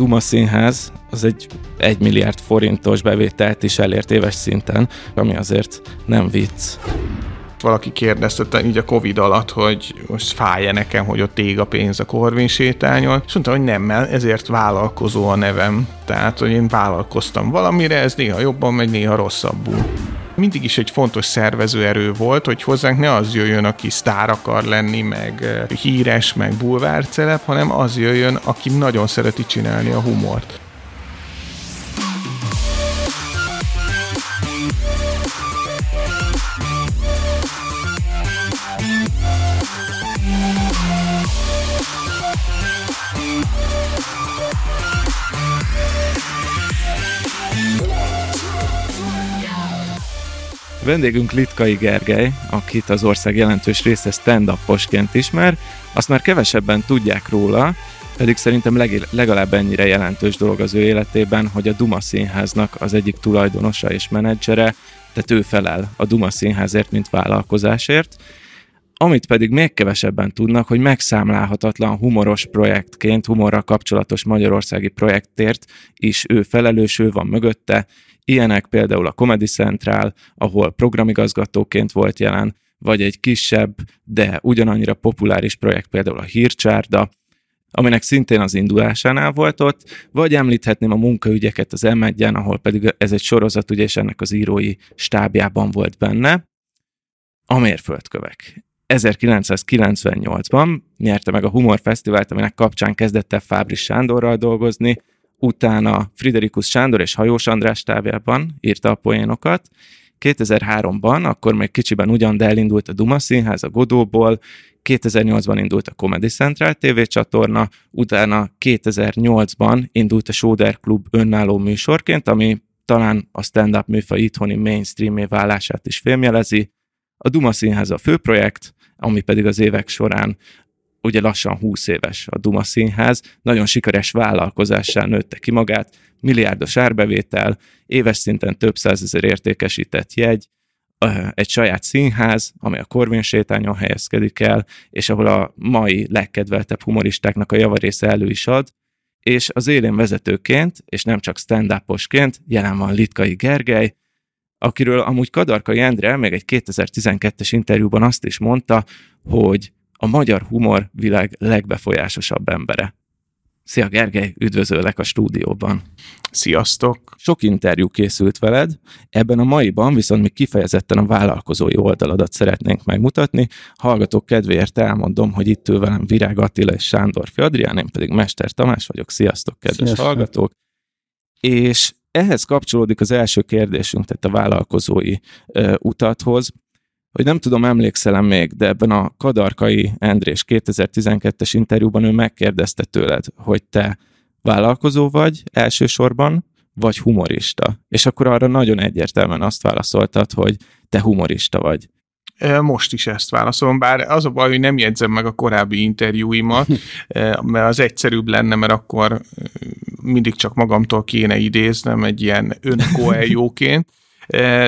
Duma Színház az egy 1 milliárd forintos bevételt is elért éves szinten, ami azért nem vicc valaki kérdezte így a Covid alatt, hogy most fáj-e nekem, hogy ott ég a pénz a Korvin sétányon, és mondtam, hogy nem, mert ezért vállalkozó a nevem. Tehát, hogy én vállalkoztam valamire, ez néha jobban megy, néha rosszabbul mindig is egy fontos szervezőerő volt, hogy hozzánk ne az jöjjön, aki sztár akar lenni, meg híres, meg bulvárcelep, hanem az jöjjön, aki nagyon szereti csinálni a humort. Vendégünk Litkai Gergely, akit az ország jelentős része stand ismer, azt már kevesebben tudják róla, pedig szerintem legalább ennyire jelentős dolog az ő életében, hogy a Duma Színháznak az egyik tulajdonosa és menedzsere, tehát ő felel a Duma Színházért, mint vállalkozásért, amit pedig még kevesebben tudnak, hogy megszámlálhatatlan humoros projektként, humorral kapcsolatos magyarországi projektért is ő felelős, ő van mögötte, Ilyenek például a Comedy Central, ahol programigazgatóként volt jelen, vagy egy kisebb, de ugyanannyira populáris projekt például a Hírcsárda, aminek szintén az indulásánál volt ott, vagy említhetném a munkaügyeket az m ahol pedig ez egy sorozat, ugye, és ennek az írói stábjában volt benne. A mérföldkövek. 1998-ban nyerte meg a Humor Fesztivált, aminek kapcsán kezdett el Fábri Sándorral dolgozni, utána Friderikus Sándor és Hajós András távjában írta a poénokat. 2003-ban, akkor még kicsiben ugyan, de elindult a Duma Színház a Godóból, 2008-ban indult a Comedy Central TV csatorna, utána 2008-ban indult a Soder Club önálló műsorként, ami talán a stand-up műfaj itthoni mainstreamé válását is filmjelezi. A Duma Színház a főprojekt, ami pedig az évek során ugye lassan 20 éves a Duma Színház, nagyon sikeres vállalkozással nőtte ki magát, milliárdos árbevétel, éves szinten több százezer értékesített jegy, egy saját színház, ami a Korvin sétányon helyezkedik el, és ahol a mai legkedveltebb humoristáknak a javarésze elő is ad, és az élén vezetőként, és nem csak stand jelen van Litkai Gergely, akiről amúgy Kadarkai Endre még egy 2012-es interjúban azt is mondta, hogy a magyar humor világ legbefolyásosabb embere. Szia Gergely, üdvözöllek a stúdióban. Sziasztok! Sok interjú készült veled, ebben a maiban viszont mi kifejezetten a vállalkozói oldaladat szeretnénk megmutatni. Hallgatók kedvéért elmondom, hogy itt ül velem Virág Attila és Sándor Adrián, én pedig Mester Tamás vagyok. Sziasztok, kedves Sziasztok. hallgatók! És ehhez kapcsolódik az első kérdésünk, tehát a vállalkozói uh, utathoz hogy nem tudom, emlékszel még, de ebben a Kadarkai Endrés 2012-es interjúban ő megkérdezte tőled, hogy te vállalkozó vagy elsősorban, vagy humorista. És akkor arra nagyon egyértelműen azt válaszoltad, hogy te humorista vagy. Most is ezt válaszolom, bár az a baj, hogy nem jegyzem meg a korábbi interjúimat, mert az egyszerűbb lenne, mert akkor mindig csak magamtól kéne idéznem egy ilyen önkoeljóként,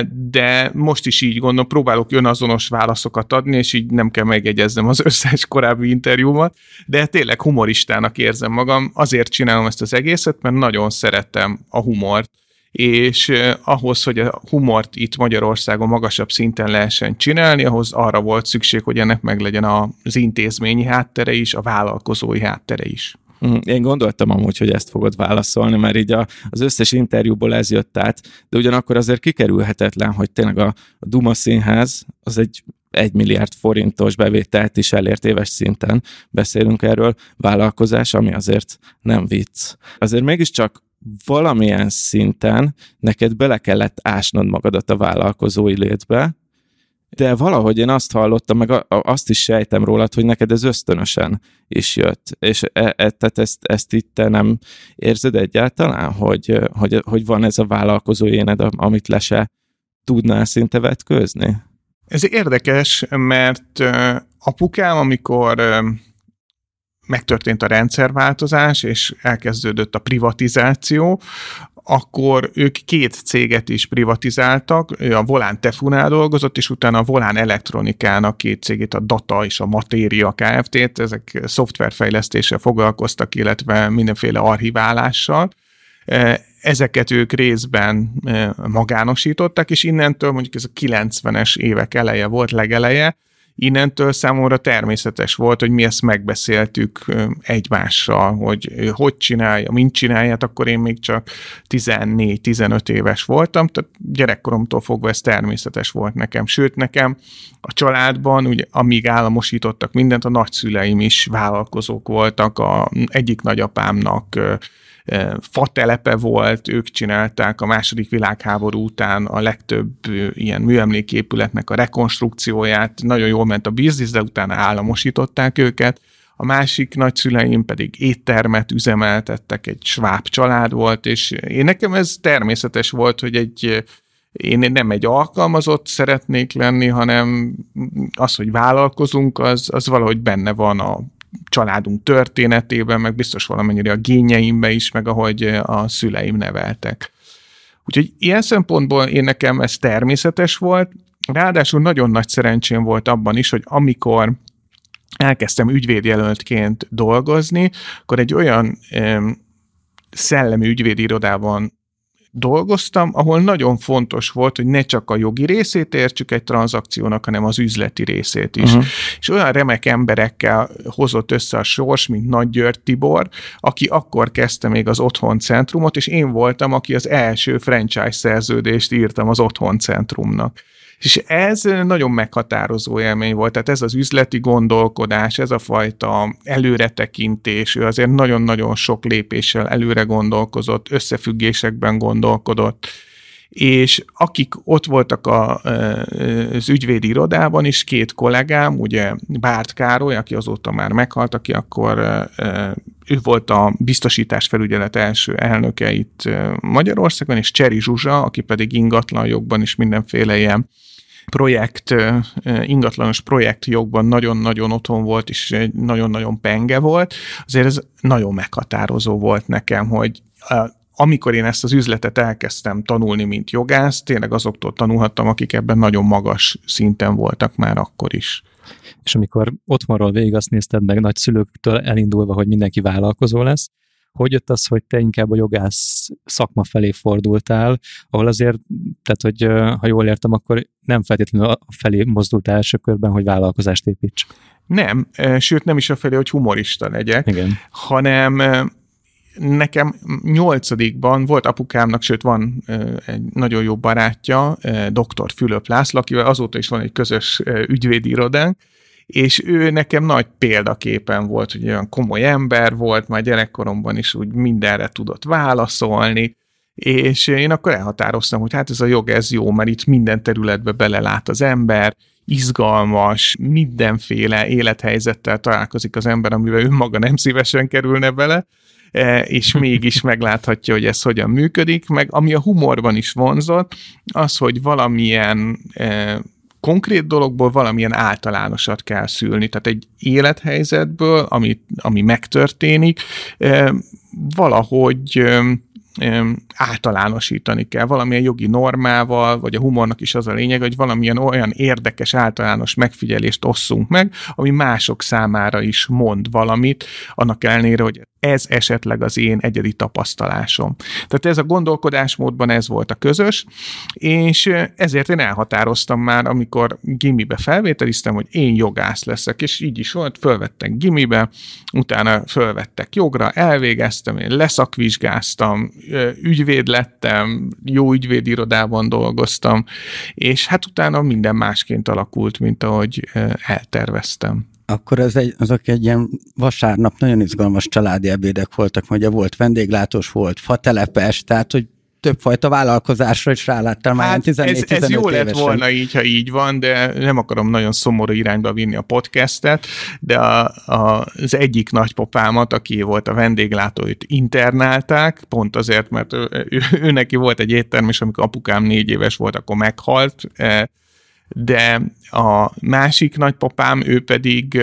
de most is így gondolom, próbálok önazonos válaszokat adni, és így nem kell megjegyeznem az összes korábbi interjúmat, de tényleg humoristának érzem magam, azért csinálom ezt az egészet, mert nagyon szeretem a humort, és ahhoz, hogy a humort itt Magyarországon magasabb szinten lehessen csinálni, ahhoz arra volt szükség, hogy ennek meglegyen az intézményi háttere is, a vállalkozói háttere is. Mm, én gondoltam amúgy, hogy ezt fogod válaszolni, mert így a, az összes interjúból ez jött át, de ugyanakkor azért kikerülhetetlen, hogy tényleg a, a Duma Színház az egy egy milliárd forintos bevételt is elért éves szinten. Beszélünk erről, vállalkozás, ami azért nem vicc. Azért mégiscsak valamilyen szinten neked bele kellett ásnod magadat a vállalkozói létbe, de valahogy én azt hallottam, meg azt is sejtem rólad, hogy neked ez ösztönösen is jött. És e, e, tehát ezt, ezt itt te nem érzed egyáltalán, hogy, hogy, hogy van ez a vállalkozó éned, amit le se tudnál szinte vetkőzni? Ez érdekes, mert apukám, amikor megtörtént a rendszerváltozás, és elkezdődött a privatizáció, akkor ők két céget is privatizáltak, a Volán Tefunál dolgozott, és utána a Volán Elektronikának két cégét, a Data és a Matéria Kft-t, ezek szoftverfejlesztéssel foglalkoztak, illetve mindenféle archiválással. Ezeket ők részben magánosították, és innentől mondjuk ez a 90-es évek eleje volt, legeleje, innentől számomra természetes volt, hogy mi ezt megbeszéltük egymással, hogy hogy csinálja, mint csinálját, akkor én még csak 14-15 éves voltam, tehát gyerekkoromtól fogva ez természetes volt nekem. Sőt, nekem a családban, ugye, amíg államosítottak mindent, a nagyszüleim is vállalkozók voltak, a egyik nagyapámnak fatelepe volt, ők csinálták a második világháború után a legtöbb ilyen műemléképületnek a rekonstrukcióját, nagyon jól ment a biznisz, de utána államosították őket. A másik nagyszüleim pedig éttermet üzemeltettek, egy sváb család volt, és én nekem ez természetes volt, hogy egy én nem egy alkalmazott szeretnék lenni, hanem az, hogy vállalkozunk, az, az valahogy benne van a családunk történetében, meg biztos valamennyire a génjeimbe is, meg ahogy a szüleim neveltek. Úgyhogy ilyen szempontból én nekem ez természetes volt, ráadásul nagyon nagy szerencsém volt abban is, hogy amikor elkezdtem ügyvédjelöltként dolgozni, akkor egy olyan szellemi ügyvédirodában dolgoztam, ahol nagyon fontos volt, hogy ne csak a jogi részét értsük egy tranzakciónak, hanem az üzleti részét is. Uh-huh. És olyan remek emberekkel hozott össze a sors, mint Nagy György Tibor, aki akkor kezdte még az Otthon Centrumot, és én voltam, aki az első franchise szerződést írtam az Otthon Centrumnak. És ez nagyon meghatározó élmény volt, tehát ez az üzleti gondolkodás, ez a fajta előretekintés, ő azért nagyon-nagyon sok lépéssel előre gondolkozott, összefüggésekben gondolkodott, és akik ott voltak a, az ügyvédi irodában is, két kollégám, ugye Bárt Károly, aki azóta már meghalt, aki akkor ő volt a biztosítás felügyelet első elnöke itt Magyarországon, és Cseri Zsuzsa, aki pedig ingatlanjogban is mindenféle ilyen projekt, ingatlanos projektjogban nagyon-nagyon otthon volt, és nagyon-nagyon penge volt, azért ez nagyon meghatározó volt nekem, hogy amikor én ezt az üzletet elkezdtem tanulni, mint jogász, tényleg azoktól tanulhattam, akik ebben nagyon magas szinten voltak már akkor is. És amikor otthonról végig azt nézted meg nagyszülőktől elindulva, hogy mindenki vállalkozó lesz, hogy jött az, hogy te inkább a jogász szakma felé fordultál, ahol azért, tehát hogy ha jól értem, akkor nem feltétlenül a felé mozdult első körben, hogy vállalkozást építs. Nem, sőt nem is a felé, hogy humorista legyek, Igen. hanem nekem nyolcadikban volt apukámnak, sőt van egy nagyon jó barátja, dr. Fülöp László, akivel azóta is van egy közös ügyvédi irodánk, és ő nekem nagy példaképen volt, hogy olyan komoly ember volt, már gyerekkoromban is úgy mindenre tudott válaszolni, és én akkor elhatároztam, hogy hát ez a jog, ez jó, mert itt minden területbe belelát az ember, izgalmas, mindenféle élethelyzettel találkozik az ember, amivel önmaga nem szívesen kerülne bele, e, és mégis megláthatja, hogy ez hogyan működik, meg ami a humorban is vonzott, az, hogy valamilyen e, konkrét dologból valamilyen általánosat kell szülni. Tehát egy élethelyzetből, ami, ami megtörténik, valahogy általánosítani kell, valamilyen jogi normával, vagy a humornak is az a lényeg, hogy valamilyen olyan érdekes általános megfigyelést osszunk meg, ami mások számára is mond valamit, annak ellenére, hogy ez esetleg az én egyedi tapasztalásom. Tehát ez a gondolkodásmódban ez volt a közös, és ezért én elhatároztam már, amikor gimibe felvételiztem, hogy én jogász leszek, és így is volt, fölvettek gimibe, utána fölvettek jogra, elvégeztem, én leszakvizsgáztam, ügyvéd lettem, jó ügyvédirodában dolgoztam, és hát utána minden másként alakult, mint ahogy elterveztem. Akkor ez egy, azok egy ilyen vasárnap nagyon izgalmas családi ebédek voltak, ugye volt vendéglátós, volt fatelepes, tehát hogy többfajta vállalkozásra is ráláttam már hát 14 ez, ez jó évesen. lett volna így, ha így van, de nem akarom nagyon szomorú irányba vinni a podcastet, de a, a, az egyik nagypapámat, aki volt a vendéglátó, őt internálták, pont azért, mert ő, ő, ő neki volt egy étterm, és amikor apukám négy éves volt, akkor meghalt, e, de a másik nagypapám, ő pedig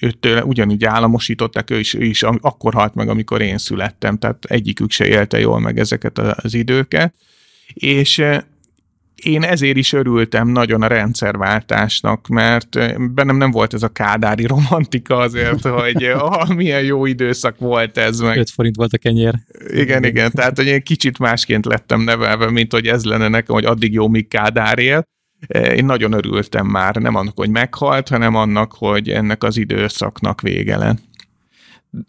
őt ugyanígy államosították, ő is, ő is akkor halt meg, amikor én születtem, tehát egyikük se élte jól meg ezeket az időket, és én ezért is örültem nagyon a rendszerváltásnak, mert bennem nem volt ez a kádári romantika azért, hogy ah, milyen jó időszak volt ez meg. 5 forint volt a kenyér. Igen, igen, tehát hogy én kicsit másként lettem nevelve, mint hogy ez lenne nekem, hogy addig jó, míg Kádár él. Én nagyon örültem már, nem annak, hogy meghalt, hanem annak, hogy ennek az időszaknak vége lett.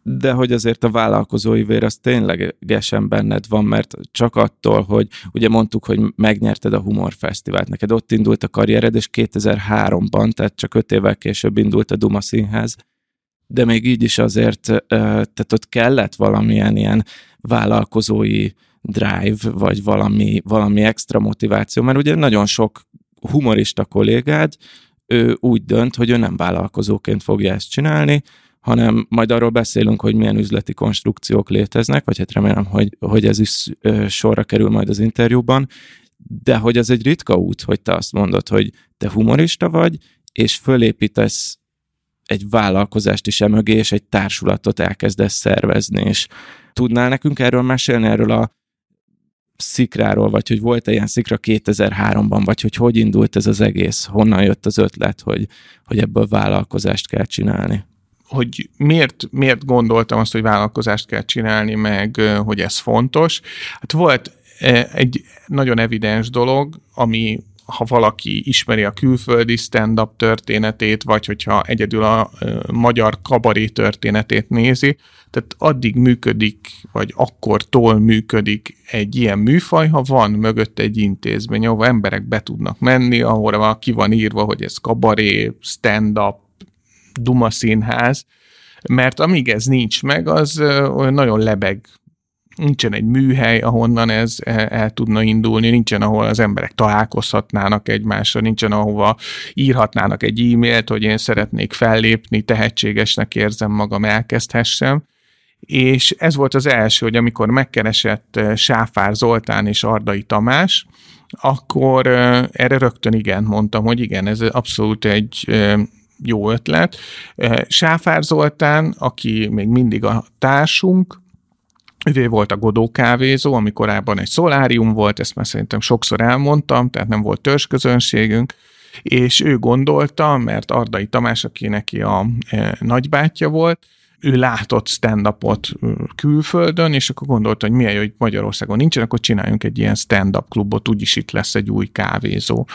De hogy azért a vállalkozói vér az ténylegesen benned van, mert csak attól, hogy ugye mondtuk, hogy megnyerted a Humor Fesztivált, neked ott indult a karriered, és 2003-ban, tehát csak öt évvel később indult a Duma Színház, de még így is azért, tehát ott kellett valamilyen ilyen vállalkozói drive, vagy valami, valami extra motiváció, mert ugye nagyon sok humorista kollégád, ő úgy dönt, hogy ő nem vállalkozóként fogja ezt csinálni, hanem majd arról beszélünk, hogy milyen üzleti konstrukciók léteznek, vagy hát remélem, hogy, hogy ez is sorra kerül majd az interjúban, de hogy ez egy ritka út, hogy te azt mondod, hogy te humorista vagy, és fölépítesz egy vállalkozást is emögé, és egy társulatot elkezdesz szervezni, és tudnál nekünk erről mesélni, erről a szikráról, vagy hogy volt-e ilyen szikra 2003-ban, vagy hogy hogy indult ez az egész, honnan jött az ötlet, hogy, hogy ebből vállalkozást kell csinálni? hogy miért, miért gondoltam azt, hogy vállalkozást kell csinálni, meg hogy ez fontos. Hát volt egy nagyon evidens dolog, ami ha valaki ismeri a külföldi stand-up történetét, vagy hogyha egyedül a magyar kabaré történetét nézi, tehát addig működik, vagy akkortól működik egy ilyen műfaj, ha van mögött egy intézmény, ahol emberek be tudnak menni, ahol ki van írva, hogy ez kabaré, stand-up, Duma színház, mert amíg ez nincs meg, az nagyon lebeg nincsen egy műhely, ahonnan ez el, tudna indulni, nincsen, ahol az emberek találkozhatnának egymással, nincsen, ahova írhatnának egy e-mailt, hogy én szeretnék fellépni, tehetségesnek érzem magam, elkezdhessem. És ez volt az első, hogy amikor megkeresett Sáfár Zoltán és Ardai Tamás, akkor erre rögtön igen mondtam, hogy igen, ez abszolút egy jó ötlet. Eh, Sáfár Zoltán, aki még mindig a társunk, ő volt a Godó kávézó, ami korábban egy szolárium volt, ezt már szerintem sokszor elmondtam, tehát nem volt törzsközönségünk, és ő gondolta, mert Ardai Tamás, aki neki a e, nagybátyja volt, ő látott stand-upot külföldön, és akkor gondolta, hogy milyen jó, hogy Magyarországon nincsen, akkor csináljunk egy ilyen stand-up klubot, úgyis itt lesz egy új kávézó.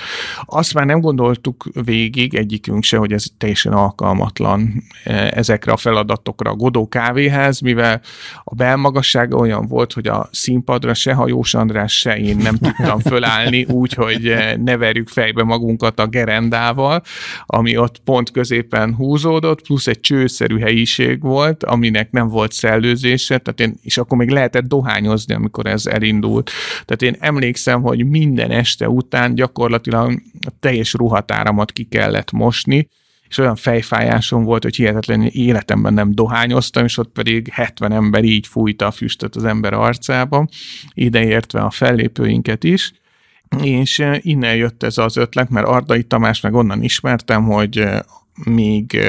Azt már nem gondoltuk végig, egyikünk se, hogy ez teljesen alkalmatlan e, ezekre a feladatokra a Godó kávéház, mivel a belmagassága olyan volt, hogy a színpadra se Hajós András, se én nem tudtam fölállni úgy, hogy e, ne verjük fejbe magunkat a gerendával, ami ott pont középen húzódott, plusz egy csőszerű helyiség volt, aminek nem volt szellőzése, tehát én, és akkor még lehetett dohányozni, amikor ez elindult. Tehát én emlékszem, hogy minden este után gyakorlatilag a teljes ruhatáramat ki kellett mosni, és olyan fejfájásom volt, hogy hihetetlen életemben nem dohányoztam, és ott pedig 70 ember így fújta a füstöt az ember arcába, ideértve a fellépőinket is, és eh, innen jött ez az ötlet, mert Ardai Tamás meg onnan ismertem, hogy eh, még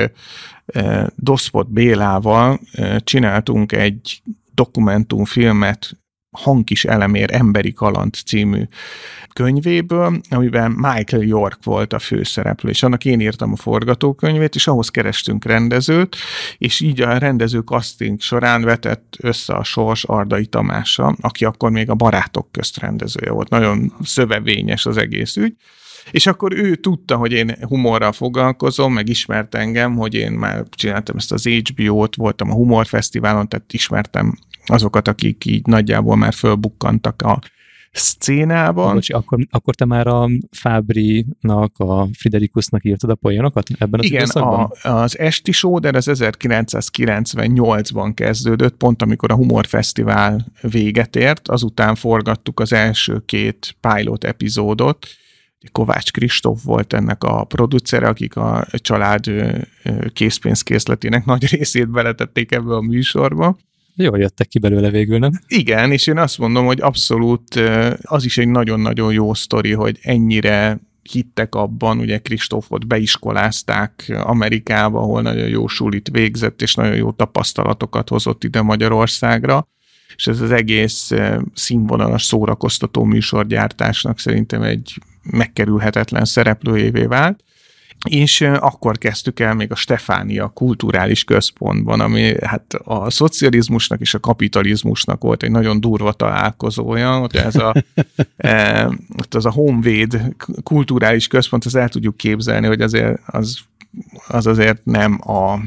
Doszpot Bélával csináltunk egy dokumentumfilmet Hankis elemér Emberi Kaland című könyvéből, amiben Michael York volt a főszereplő, és annak én írtam a forgatókönyvét, és ahhoz kerestünk rendezőt, és így a rendező casting során vetett össze a sors Ardai Tamással, aki akkor még a Barátok közt rendezője volt. Nagyon szövevényes az egész ügy, és akkor ő tudta, hogy én humorral foglalkozom, meg ismert engem, hogy én már csináltam ezt az HBO-t, voltam a Humor Fesztiválon, tehát ismertem azokat, akik így nagyjából már fölbukkantak a szcénában. Bocsi, akkor, akkor te már a Fábrinak, a Friderikusnak írtad a poénokat ebben az Igen, időszakban? a, az Esti de ez 1998-ban kezdődött, pont amikor a Humor Fesztivál véget ért, azután forgattuk az első két pilot epizódot, Kovács Kristóf volt ennek a producere, akik a család készpénzkészletének nagy részét beletették ebbe a műsorba. Jól jöttek ki belőle végül, nem? Igen, és én azt mondom, hogy abszolút az is egy nagyon-nagyon jó sztori, hogy ennyire hittek abban, ugye Kristófot beiskolázták Amerikába, ahol nagyon jó sulit végzett, és nagyon jó tapasztalatokat hozott ide Magyarországra, és ez az egész színvonalas szórakoztató műsorgyártásnak szerintem egy megkerülhetetlen szereplőjévé vált és akkor kezdtük el még a Stefánia kulturális központban, ami hát a szocializmusnak és a kapitalizmusnak volt egy nagyon durva találkozója, hogy ez a, e, az a Honvéd kulturális központ, az el tudjuk képzelni, hogy azért az, az azért nem a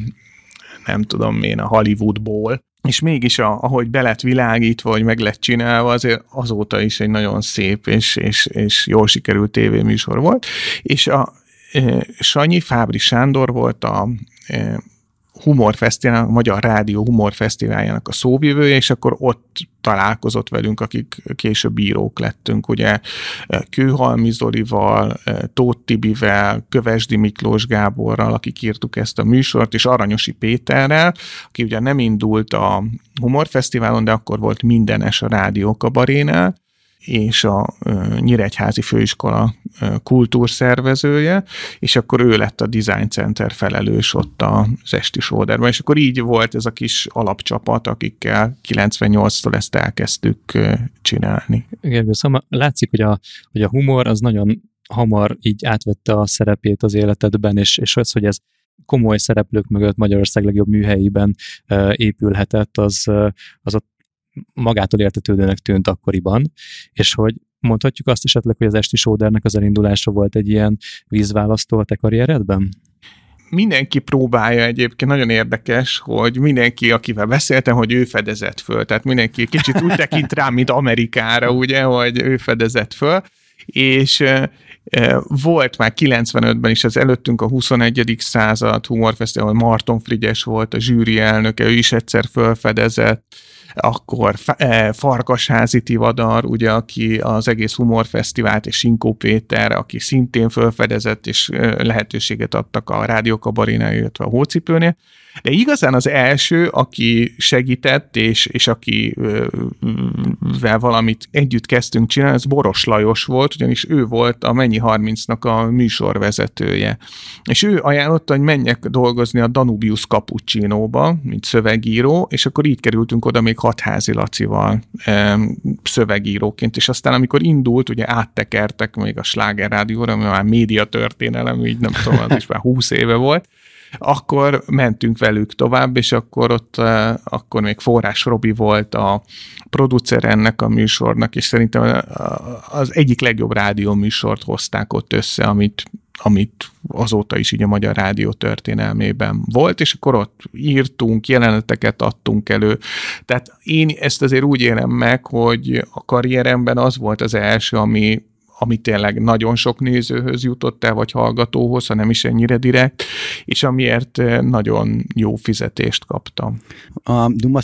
nem tudom én, a Hollywoodból, és mégis a, ahogy be lett világítva, vagy meg lett csinálva, azért azóta is egy nagyon szép és, és, és jól sikerült tévéműsor volt, és a, Sanyi Fábri Sándor volt a humorfesztivál, a Magyar Rádió humorfesztiváljának a szóvivője, és akkor ott találkozott velünk, akik később bírók lettünk, ugye Kőhalmi Zolival, Tóth Tibivel, Kövesdi Miklós Gáborral, akik írtuk ezt a műsort, és Aranyosi Péterrel, aki ugye nem indult a humorfesztiválon, de akkor volt mindenes a Rádió Kabarénál, és a Nyíregyházi Főiskola kultúrszervezője, és akkor ő lett a Design Center felelős ott az esti sóderben, és akkor így volt ez a kis alapcsapat, akikkel 98-tól ezt elkezdtük csinálni. Igen, szóval látszik, hogy a, hogy a humor az nagyon hamar így átvette a szerepét az életedben, és, és az, hogy ez komoly szereplők mögött Magyarország legjobb műhelyiben épülhetett, az, az ott magától értetődőnek tűnt akkoriban, és hogy mondhatjuk azt esetleg, hogy az esti sódernek az elindulása volt egy ilyen vízválasztó a te karrieredben? mindenki próbálja egyébként, nagyon érdekes, hogy mindenki, akivel beszéltem, hogy ő fedezett föl, tehát mindenki kicsit úgy tekint rám, mint Amerikára, ugye, hogy ő fedezett föl, és volt már 95-ben is, az előttünk a 21. század humorfesztivál, Marton Frigyes volt a zsűri elnöke, ő is egyszer fölfedezett, akkor e, Farkasházi Tivadar, ugye, aki az egész humorfesztivált, és Sinkó Péter, aki szintén felfedezett, és lehetőséget adtak a rádiókabarénál, illetve a hócipőnél. De igazán az első, aki segített, és, és akivel valamit együtt kezdtünk csinálni, az Boros Lajos volt, ugyanis ő volt a Mennyi 30-nak a műsorvezetője. És ő ajánlotta, hogy menjek dolgozni a Danubius Cappuccino-ba, mint szövegíró, és akkor így kerültünk oda még Hatházi Lacival szövegíróként, és aztán amikor indult, ugye áttekertek még a Sláger Rádióra, ami már média történelem, így nem tudom, az is már 20 éve volt, akkor mentünk velük tovább, és akkor ott, eh, akkor még Forrás Robi volt a producer ennek a műsornak, és szerintem eh, az egyik legjobb rádió műsort hozták ott össze, amit amit azóta is így a Magyar Rádió történelmében volt, és akkor ott írtunk, jeleneteket adtunk elő. Tehát én ezt azért úgy élem meg, hogy a karrieremben az volt az első, ami ami tényleg nagyon sok nézőhöz jutott el, vagy hallgatóhoz, ha nem is ennyire direkt, és amiért eh, nagyon jó fizetést kaptam. A Duma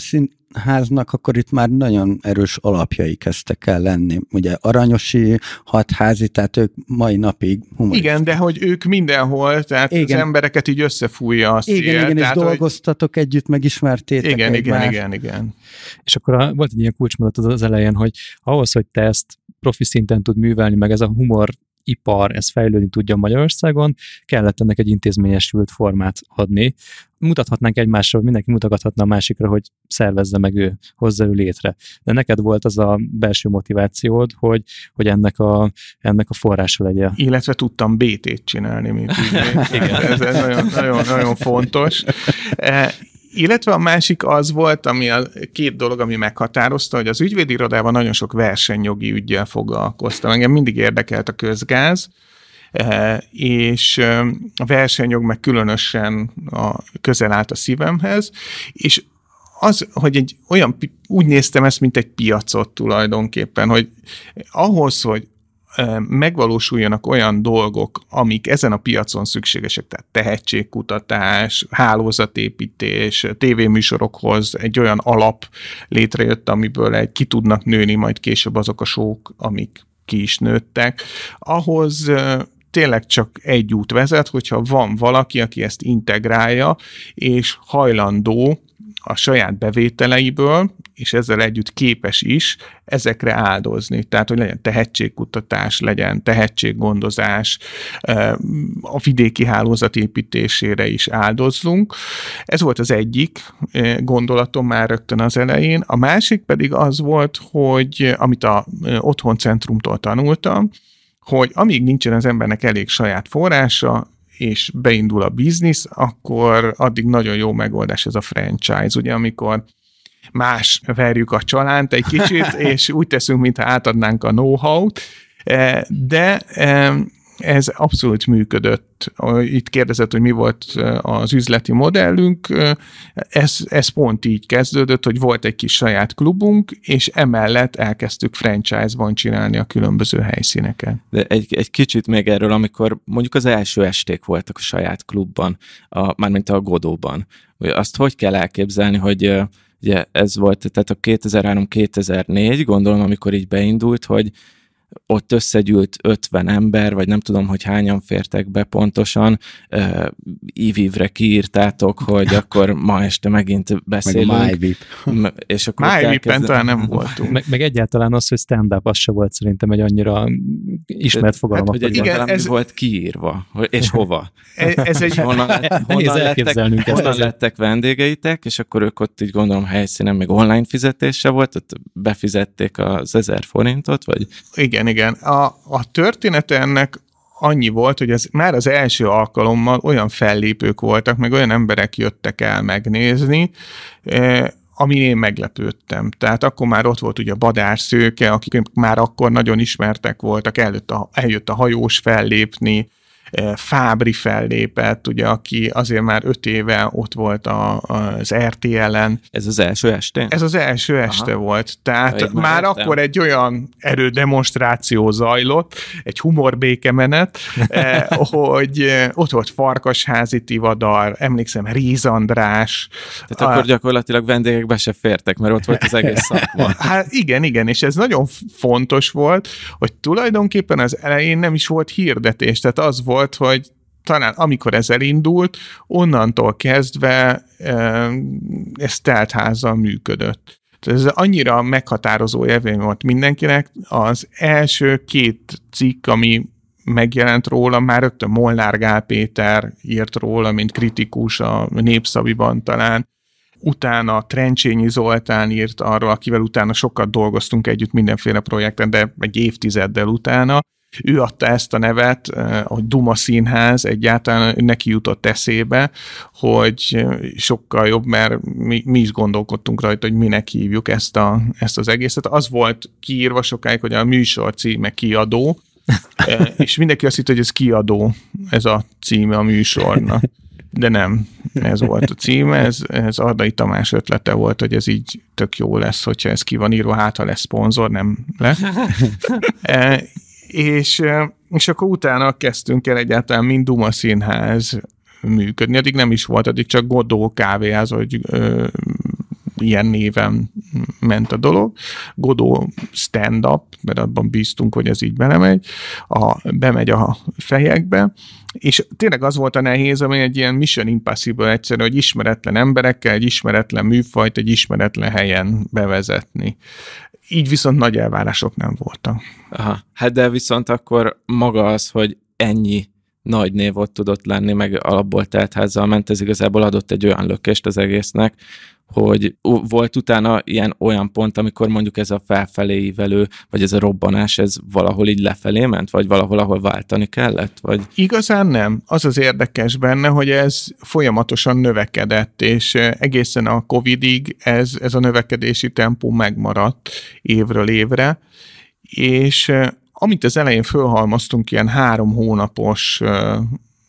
háznak, akkor itt már nagyon erős alapjai kezdtek el lenni. Ugye aranyosi hatházi, tehát ők mai napig humorist. Igen, de hogy ők mindenhol, tehát igen. az embereket így összefújja a szél. Igen, igen, tehát, és hogy... dolgoztatok együtt, megismertétek Igen, igen, igen, igen. És akkor a, volt egy ilyen kulcsmondat az elején, hogy ahhoz, hogy te ezt profi szinten tud művelni, meg ez a humor ipar, ez fejlődni tudja Magyarországon, kellett ennek egy intézményesült formát adni. Mutathatnánk egymásra, mindenki mutathatna a másikra, hogy szervezze meg ő, hozza ő létre. De neked volt az a belső motivációd, hogy, hogy ennek, a, ennek a forrása legyen. Illetve tudtam BT-t csinálni, mint Igen. Ez, ez nagyon, nagyon, nagyon fontos. Illetve a másik az volt, ami a két dolog, ami meghatározta, hogy az ügyvédirodában nagyon sok versenyjogi ügyel foglalkoztam. Engem mindig érdekelt a közgáz, eh, és eh, a versenyjog meg különösen a, közel állt a szívemhez, és az, hogy egy olyan, úgy néztem ezt, mint egy piacot tulajdonképpen, hogy ahhoz, hogy megvalósuljanak olyan dolgok, amik ezen a piacon szükségesek, tehát tehetségkutatás, hálózatépítés, tévéműsorokhoz egy olyan alap létrejött, amiből egy ki tudnak nőni majd később azok a sók, amik ki is nőttek. Ahhoz tényleg csak egy út vezet, hogyha van valaki, aki ezt integrálja, és hajlandó a saját bevételeiből, és ezzel együtt képes is ezekre áldozni. Tehát, hogy legyen tehetségkutatás, legyen tehetséggondozás, a vidéki hálózat építésére is áldozzunk. Ez volt az egyik gondolatom már rögtön az elején. A másik pedig az volt, hogy amit a otthoncentrumtól tanultam, hogy amíg nincsen az embernek elég saját forrása, és beindul a biznisz, akkor addig nagyon jó megoldás ez a franchise, ugye, amikor más verjük a csalánt egy kicsit, és úgy teszünk, mintha átadnánk a know-how-t, eh, de ez abszolút működött. Itt kérdezett, hogy mi volt az üzleti modellünk. Ez, ez pont így kezdődött, hogy volt egy kis saját klubunk, és emellett elkezdtük franchise-ban csinálni a különböző helyszíneken. De egy, egy kicsit még erről, amikor mondjuk az első esték voltak a saját klubban, a, mármint a Godóban. Azt hogy kell elképzelni, hogy ugye ez volt, tehát a 2003-2004, gondolom, amikor így beindult, hogy ott összegyűlt 50 ember, vagy nem tudom, hogy hányan fértek be pontosan, uh, ívívre kiírtátok, hogy akkor ma este megint beszélünk. Meg a és akkor MyVip-en talán nem voltunk. Meg, meg, egyáltalán az, hogy stand-up, az se volt szerintem egy annyira ismert fogalom. Hát, hogy igen, ez volt kiírva, és hova. Ez, ez egy... honnan, honnan, lettek, honnan lettek vendégeitek, és akkor ők ott így gondolom helyszínen még online fizetése volt, ott befizették az ezer forintot, vagy? Igen, igen, igen. A, a története ennek annyi volt, hogy ez már az első alkalommal olyan fellépők voltak, meg olyan emberek jöttek el megnézni, eh, amin én meglepődtem. Tehát akkor már ott volt ugye Badár Szőke, akik már akkor nagyon ismertek voltak, előtt a, eljött a hajós fellépni, Fábri fellépett, ugye, aki azért már öt éve ott volt a, az RTL-en. Ez az első este? Ez az első este Aha. volt. Tehát ja, már, már akkor egy olyan erődemonstráció zajlott, egy humorbékemenet, eh, hogy eh, ott volt Farkasházi Tivadar, emlékszem, Ríz András. Tehát a... akkor gyakorlatilag vendégek be se fértek, mert ott volt az egész szakma. Hát igen, igen, és ez nagyon fontos volt, hogy tulajdonképpen az elején nem is volt hirdetés, tehát az volt, volt, hogy talán amikor ez elindult, onnantól kezdve ez teltházzal működött. Ez annyira meghatározó élmény volt mindenkinek. Az első két cikk, ami megjelent róla, már rögtön Molnár Gál Péter írt róla, mint kritikus a Népszaviban talán. Utána Trencsényi Zoltán írt arról, akivel utána sokat dolgoztunk együtt mindenféle projekten, de egy évtizeddel utána ő adta ezt a nevet, eh, hogy Duma Színház, egyáltalán neki jutott eszébe, hogy sokkal jobb, mert mi, mi is gondolkodtunk rajta, hogy minek hívjuk ezt, a, ezt az egészet. Az volt kiírva sokáig, hogy a műsor címe kiadó, eh, és mindenki azt hitt, hogy ez kiadó, ez a címe a műsornak. De nem, ez volt a címe, ez, ez Ardai Tamás ötlete volt, hogy ez így tök jó lesz, hogyha ez ki van írva, hát ha lesz szponzor, nem lesz. Eh, és, és akkor utána kezdtünk el egyáltalán mind Duma Színház működni. Addig nem is volt, addig csak Godó kávéház, hogy ilyen néven ment a dolog. Godó stand-up, mert abban bíztunk, hogy ez így belemegy, a, bemegy a fejekbe, és tényleg az volt a nehéz, ami egy ilyen mission impossible egyszerű, hogy ismeretlen emberekkel, egy ismeretlen műfajt, egy ismeretlen helyen bevezetni így viszont nagy elvárások nem voltak. Aha. Hát de viszont akkor maga az, hogy ennyi nagy név ott tudott lenni, meg alapból teltházzal ment, ez igazából adott egy olyan lökést az egésznek, hogy volt utána ilyen olyan pont, amikor mondjuk ez a felfelé ívelő, vagy ez a robbanás, ez valahol így lefelé ment, vagy valahol, ahol váltani kellett? Vagy... Igazán nem. Az az érdekes benne, hogy ez folyamatosan növekedett, és egészen a Covidig ez, ez a növekedési tempó megmaradt évről évre, és amit az elején fölhalmaztunk, ilyen három hónapos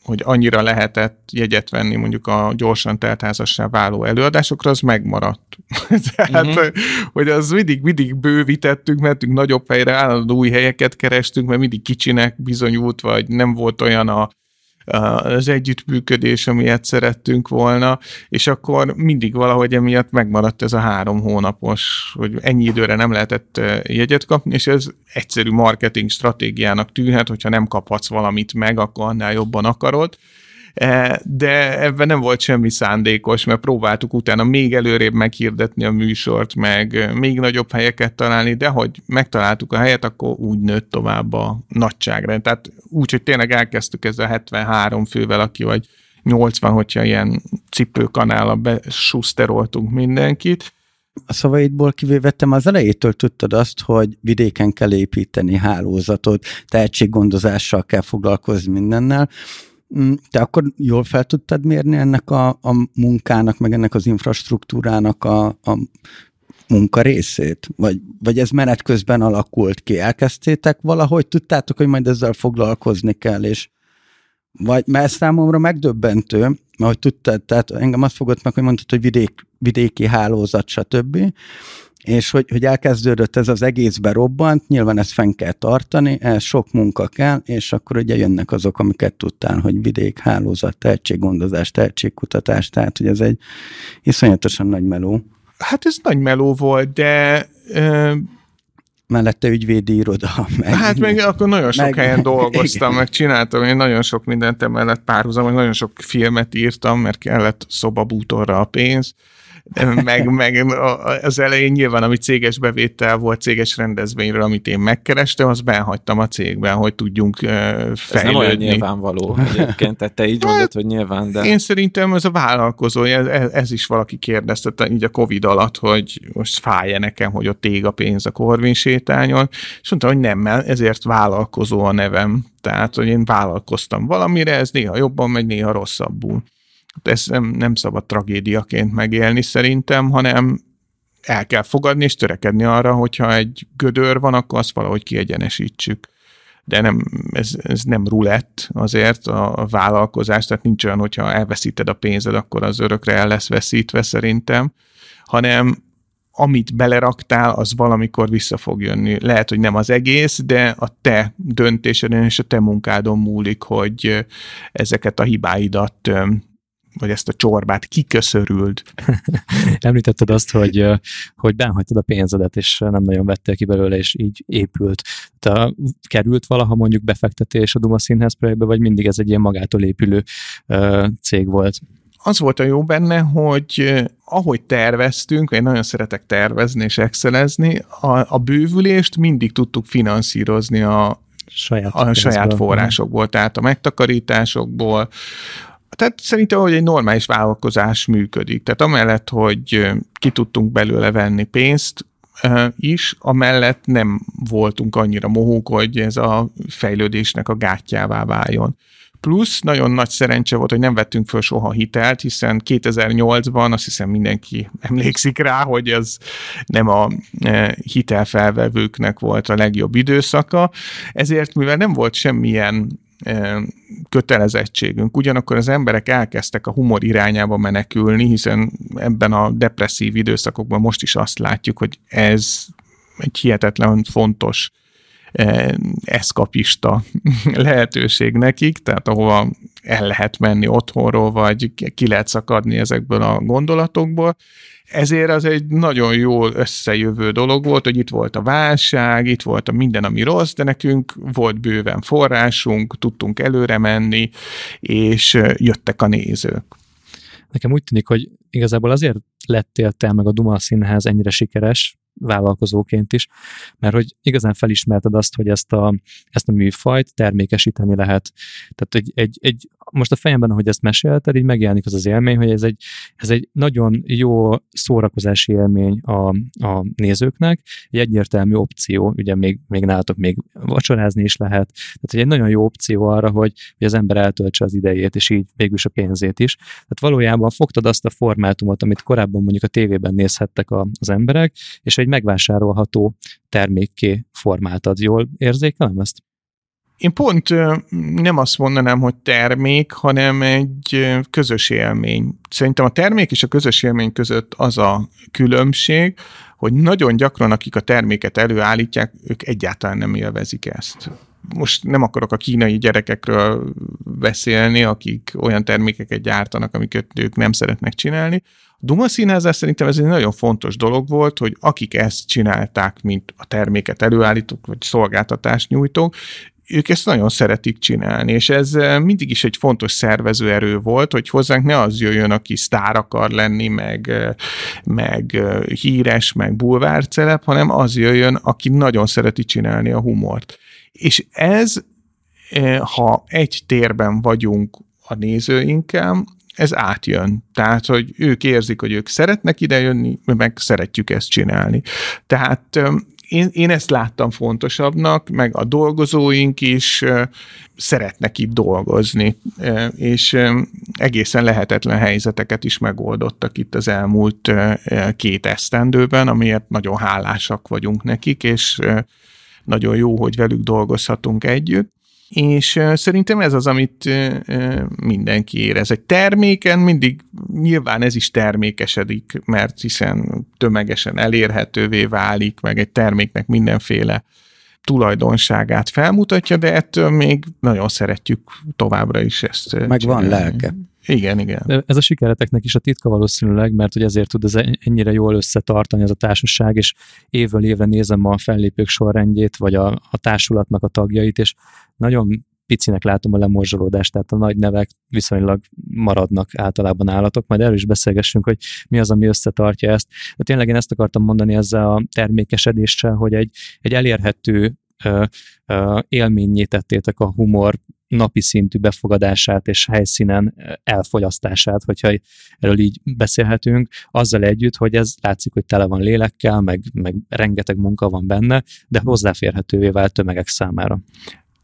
hogy annyira lehetett jegyet venni mondjuk a gyorsan teltházassá váló előadásokra, az megmaradt. Tehát, uh-huh. hogy az mindig, mindig bővítettünk, mentünk nagyobb helyre, állandó új helyeket kerestünk, mert mindig kicsinek bizonyult, vagy nem volt olyan a az együttműködés, amilyet szerettünk volna, és akkor mindig valahogy emiatt megmaradt ez a három hónapos, hogy ennyi időre nem lehetett jegyet kapni, és ez egyszerű marketing stratégiának tűnhet, hogyha nem kaphatsz valamit meg, akkor annál jobban akarod. E, de ebben nem volt semmi szándékos, mert próbáltuk utána még előrébb meghirdetni a műsort, meg még nagyobb helyeket találni, de hogy megtaláltuk a helyet, akkor úgy nőtt tovább a nagyságrend. Tehát úgy, hogy tényleg elkezdtük ezzel 73 fővel, aki vagy 80, hogyha ilyen cipőkanállal besuszteroltunk mindenkit, a szavaidból kivévettem az elejétől tudtad azt, hogy vidéken kell építeni hálózatot, tehetséggondozással kell foglalkozni mindennel. Mm, te akkor jól fel tudtad mérni ennek a, a munkának, meg ennek az infrastruktúrának a, a munka részét? Vagy, vagy ez menet közben alakult ki? Elkezdtétek valahogy? Tudtátok, hogy majd ezzel foglalkozni kell, és vagy, mert ez számomra megdöbbentő, mert hogy tudtad, tehát engem azt fogott meg, hogy mondtad, hogy vidék, vidéki hálózat, stb. És hogy, hogy elkezdődött ez az egész berobbant, nyilván ezt fenn kell tartani, ez sok munka kell, és akkor ugye jönnek azok, amiket tudtál, hogy vidék, hálózat, tehetséggondozás, tehetségkutatás, tehát hogy ez egy iszonyatosan nagy meló. Hát ez nagy meló volt, de mellette ügyvédi iroda. Meg, hát meg akkor nagyon sok meg, helyen dolgoztam, igen. meg csináltam, én nagyon sok mindent emellett párhuzam, nagyon sok filmet írtam, mert kellett szobabútorra a pénz, meg, meg az elején nyilván, ami céges bevétel volt, céges rendezvényről, amit én megkerestem, az benhagytam a cégben, hogy tudjunk fejlődni. Ez nem olyan nyilvánvaló egyébként, tehát te így mondod, hát, hogy nyilván, de... Én szerintem ez a vállalkozó, ez, ez is valaki kérdezte így a Covid alatt, hogy most fáj-e nekem, hogy ott ég a pénz a Korvin sétányon, és mondta, hogy nem, ezért vállalkozó a nevem. Tehát, hogy én vállalkoztam valamire, ez néha jobban megy, néha rosszabbul ezt nem, szabad tragédiaként megélni szerintem, hanem el kell fogadni és törekedni arra, hogyha egy gödör van, akkor azt valahogy kiegyenesítsük. De nem, ez, ez nem rulett azért a, a vállalkozás, tehát nincs olyan, hogyha elveszíted a pénzed, akkor az örökre el lesz veszítve szerintem, hanem amit beleraktál, az valamikor vissza fog jönni. Lehet, hogy nem az egész, de a te döntéseden és a te munkádon múlik, hogy ezeket a hibáidat vagy ezt a csorbát kiköszörült. Említetted azt, hogy, hogy benhagytad a pénzedet, és nem nagyon vettél ki belőle, és így épült. Te került valaha mondjuk befektetés a Duma Színház projektbe, vagy mindig ez egy ilyen magától épülő cég volt? az volt a jó benne, hogy ahogy terveztünk, én nagyon szeretek tervezni és excelezni, a, a bővülést mindig tudtuk finanszírozni a, saját, a saját forrásokból, tehát a megtakarításokból, tehát szerintem, hogy egy normális vállalkozás működik. Tehát amellett, hogy ki tudtunk belőle venni pénzt, is, amellett nem voltunk annyira mohók, hogy ez a fejlődésnek a gátjává váljon. Plusz nagyon nagy szerencse volt, hogy nem vettünk föl soha hitelt, hiszen 2008-ban azt hiszem mindenki emlékszik rá, hogy ez nem a hitelfelvevőknek volt a legjobb időszaka, ezért mivel nem volt semmilyen kötelezettségünk. Ugyanakkor az emberek elkezdtek a humor irányába menekülni, hiszen ebben a depresszív időszakokban most is azt látjuk, hogy ez egy hihetetlen fontos eszkapista lehetőség nekik, tehát ahova el lehet menni otthonról, vagy ki lehet szakadni ezekből a gondolatokból, ezért az egy nagyon jól összejövő dolog volt, hogy itt volt a válság, itt volt a minden, ami rossz, de nekünk volt bőven forrásunk, tudtunk előre menni, és jöttek a nézők. Nekem úgy tűnik, hogy igazából azért lettél te meg a Duma Színház ennyire sikeres, vállalkozóként is, mert hogy igazán felismerted azt, hogy ezt a, ezt a műfajt termékesíteni lehet. Tehát egy, egy, egy, most a fejemben, hogy ezt mesélted, így megjelenik az az élmény, hogy ez egy, ez egy nagyon jó szórakozási élmény a, a nézőknek, egy egyértelmű opció, ugye még, még nálatok még vacsorázni is lehet, tehát egy nagyon jó opció arra, hogy, hogy az ember eltöltse az idejét, és így végül a pénzét is. Tehát valójában fogtad azt a formátumot, amit korábban mondjuk a tévében nézhettek a, az emberek, és egy megvásárolható termékké formáltad. Jól érzékelem ezt? Én pont nem azt mondanám, hogy termék, hanem egy közös élmény. Szerintem a termék és a közös élmény között az a különbség, hogy nagyon gyakran, akik a terméket előállítják, ők egyáltalán nem élvezik ezt most nem akarok a kínai gyerekekről beszélni, akik olyan termékeket gyártanak, amiket ők nem szeretnek csinálni. A Duma színházás szerintem ez egy nagyon fontos dolog volt, hogy akik ezt csinálták, mint a terméket előállítók, vagy szolgáltatást nyújtók, ők ezt nagyon szeretik csinálni, és ez mindig is egy fontos szervező erő volt, hogy hozzánk ne az jöjjön, aki sztár akar lenni, meg, meg híres, meg bulvárcelep, hanem az jöjjön, aki nagyon szereti csinálni a humort. És ez, ha egy térben vagyunk a nézőinkkel, ez átjön. Tehát, hogy ők érzik, hogy ők szeretnek idejönni, meg szeretjük ezt csinálni. Tehát én, én ezt láttam fontosabbnak, meg a dolgozóink is szeretnek itt dolgozni, és egészen lehetetlen helyzeteket is megoldottak itt az elmúlt két esztendőben, amiért nagyon hálásak vagyunk nekik, és nagyon jó, hogy velük dolgozhatunk együtt és szerintem ez az, amit mindenki érez. Egy terméken mindig nyilván ez is termékesedik, mert hiszen tömegesen elérhetővé válik, meg egy terméknek mindenféle tulajdonságát felmutatja, de ettől még nagyon szeretjük továbbra is ezt. Meg csinálni. van lelke. Igen, igen. Ez a sikereteknek is a titka valószínűleg, mert hogy ezért tud ez ennyire jól összetartani ez a társaság, és évről évre nézem a fellépők sorrendjét, vagy a, a társulatnak a tagjait, és nagyon picinek látom a lemorzsolódást, tehát a nagy nevek viszonylag maradnak általában állatok, majd erről is beszélgessünk, hogy mi az, ami összetartja ezt. De tényleg én ezt akartam mondani ezzel a termékesedéssel, hogy egy, egy elérhető élményé tettétek a humor napi szintű befogadását és helyszínen elfogyasztását, hogyha erről így beszélhetünk, azzal együtt, hogy ez látszik, hogy tele van lélekkel, meg, meg rengeteg munka van benne, de hozzáférhetővé vált tömegek számára